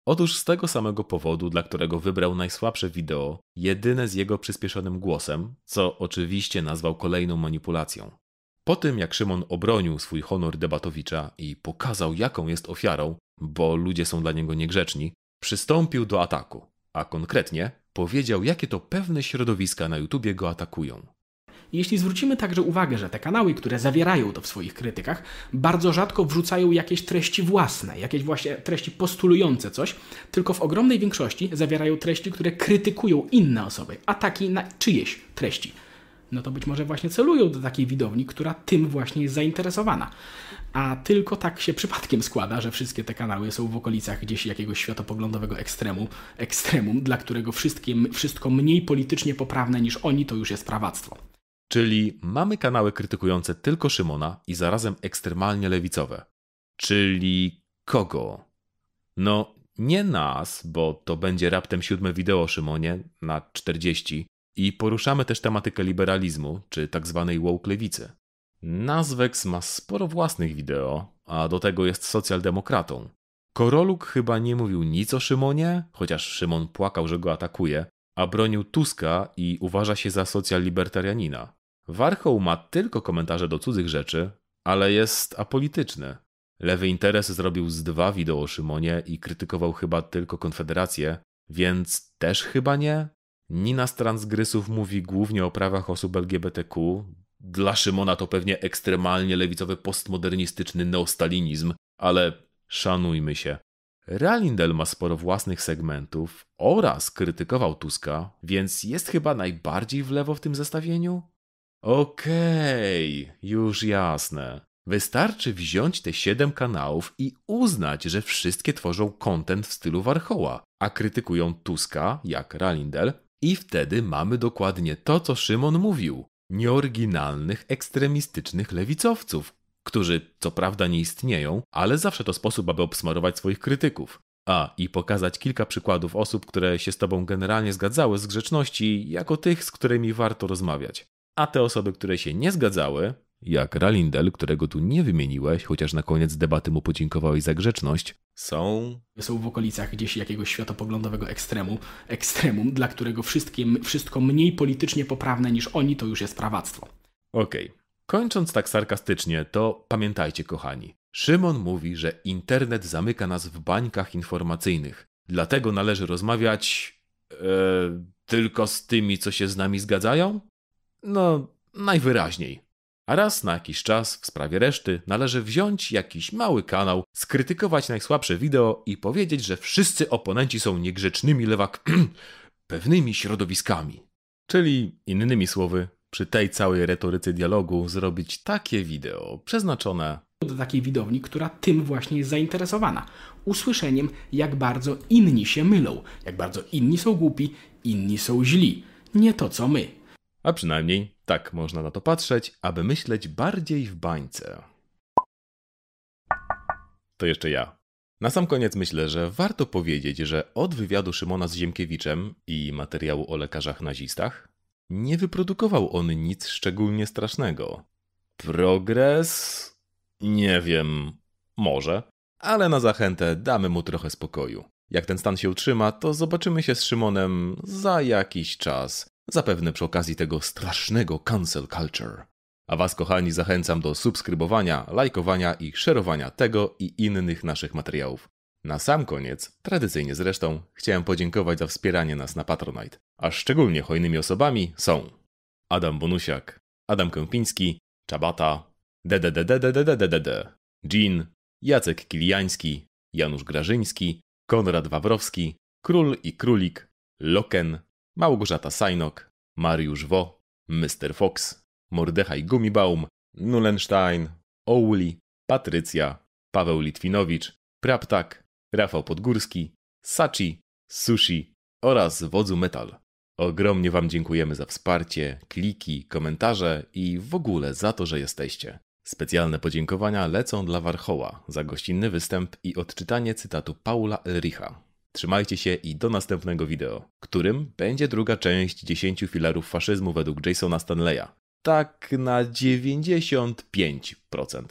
Otóż z tego samego powodu, dla którego wybrał najsłabsze wideo, jedyne z jego przyspieszonym głosem, co oczywiście nazwał kolejną manipulacją. Po tym, jak Szymon obronił swój honor debatowicza i pokazał, jaką jest ofiarą, bo ludzie są dla niego niegrzeczni, przystąpił do ataku, a konkretnie powiedział, jakie to pewne środowiska na YouTubie go atakują. Jeśli zwrócimy także uwagę, że te kanały, które zawierają to w swoich krytykach, bardzo rzadko wrzucają jakieś treści własne, jakieś właśnie treści postulujące coś, tylko w ogromnej większości zawierają treści, które krytykują inne osoby, ataki na czyjeś treści. No to być może właśnie celują do takiej widowni, która tym właśnie jest zainteresowana. A tylko tak się przypadkiem składa, że wszystkie te kanały są w okolicach gdzieś jakiegoś światopoglądowego ekstremu, ekstremum, dla którego wszystko mniej politycznie poprawne niż oni to już jest prawactwo. Czyli mamy kanały krytykujące tylko Szymona i zarazem ekstremalnie lewicowe. Czyli kogo? No, nie nas, bo to będzie raptem siódme wideo Szymonie na 40 i poruszamy też tematykę liberalizmu, czy tak zwanej woke lewicy. Nazwex ma sporo własnych wideo, a do tego jest socjaldemokratą. Koroluk chyba nie mówił nic o Szymonie, chociaż Szymon płakał, że go atakuje, a bronił Tuska i uważa się za socjal-libertarianina. Warchoł ma tylko komentarze do cudzych rzeczy, ale jest apolityczny. Lewy Interes zrobił z dwa wideo o Szymonie i krytykował chyba tylko Konfederację, więc też chyba nie. Nina z Transgrysów mówi głównie o prawach osób LGBTQ. Dla Szymona to pewnie ekstremalnie lewicowy postmodernistyczny neostalinizm, ale szanujmy się. Ralindel ma sporo własnych segmentów oraz krytykował Tuska, więc jest chyba najbardziej w lewo w tym zestawieniu? Okej, okay, już jasne. Wystarczy wziąć te siedem kanałów i uznać, że wszystkie tworzą content w stylu Warchoła, a krytykują Tuska, jak Ralindel, i wtedy mamy dokładnie to, co Szymon mówił. Nieoryginalnych, ekstremistycznych lewicowców, którzy co prawda nie istnieją, ale zawsze to sposób, aby obsmarować swoich krytyków. A, i pokazać kilka przykładów osób, które się z tobą generalnie zgadzały z grzeczności, jako tych, z którymi warto rozmawiać. A te osoby, które się nie zgadzały, jak Ralindel, którego tu nie wymieniłeś, chociaż na koniec debaty mu podziękowałeś za grzeczność, są. Są w okolicach gdzieś jakiegoś światopoglądowego ekstremu, ekstremum, dla którego wszystko mniej politycznie poprawne niż oni to już jest prawactwo. Okej. Okay. Kończąc tak sarkastycznie, to pamiętajcie, kochani. Szymon mówi, że internet zamyka nas w bańkach informacyjnych. Dlatego należy rozmawiać. E, tylko z tymi, co się z nami zgadzają? No, najwyraźniej. A raz na jakiś czas w sprawie reszty należy wziąć jakiś mały kanał, skrytykować najsłabsze wideo i powiedzieć, że wszyscy oponenci są niegrzecznymi lewak... pewnymi środowiskami. Czyli, innymi słowy, przy tej całej retoryce dialogu zrobić takie wideo przeznaczone do takiej widowni, która tym właśnie jest zainteresowana. Usłyszeniem, jak bardzo inni się mylą, jak bardzo inni są głupi, inni są źli. Nie to co my. A przynajmniej tak można na to patrzeć, aby myśleć bardziej w bańce. To jeszcze ja. Na sam koniec myślę, że warto powiedzieć, że od wywiadu Szymona z Ziemkiewiczem i materiału o lekarzach nazistach nie wyprodukował on nic szczególnie strasznego. Progres? Nie wiem, może, ale na zachętę damy mu trochę spokoju. Jak ten stan się utrzyma, to zobaczymy się z Szymonem za jakiś czas, zapewne przy okazji tego strasznego cancel culture. A Was, kochani, zachęcam do subskrybowania, lajkowania i szerowania tego i innych naszych materiałów. Na sam koniec, tradycyjnie zresztą, chciałem podziękować za wspieranie nas na Patronite, a szczególnie hojnymi osobami są Adam Bonusiak, Adam Kępiński, Czabata, DDDDDDDDD, Jean, Jacek Kiliański, Janusz Grażyński, Konrad Wawrowski, Król i Królik, Loken, Małgorzata Sajnok, Mariusz Wo, Mr. Fox, Mordechaj Gumibaum, Nulenstein, Ouli, Patrycja, Paweł Litwinowicz, Praptak, Rafał Podgórski, Sachi, Sushi oraz Wodzu Metal. Ogromnie Wam dziękujemy za wsparcie, kliki, komentarze i w ogóle za to, że jesteście. Specjalne podziękowania lecą dla Warchoła za gościnny występ i odczytanie cytatu Paula Elricha. Trzymajcie się i do następnego wideo, którym będzie druga część 10 filarów faszyzmu według Jasona Stanleya. Tak na 95%.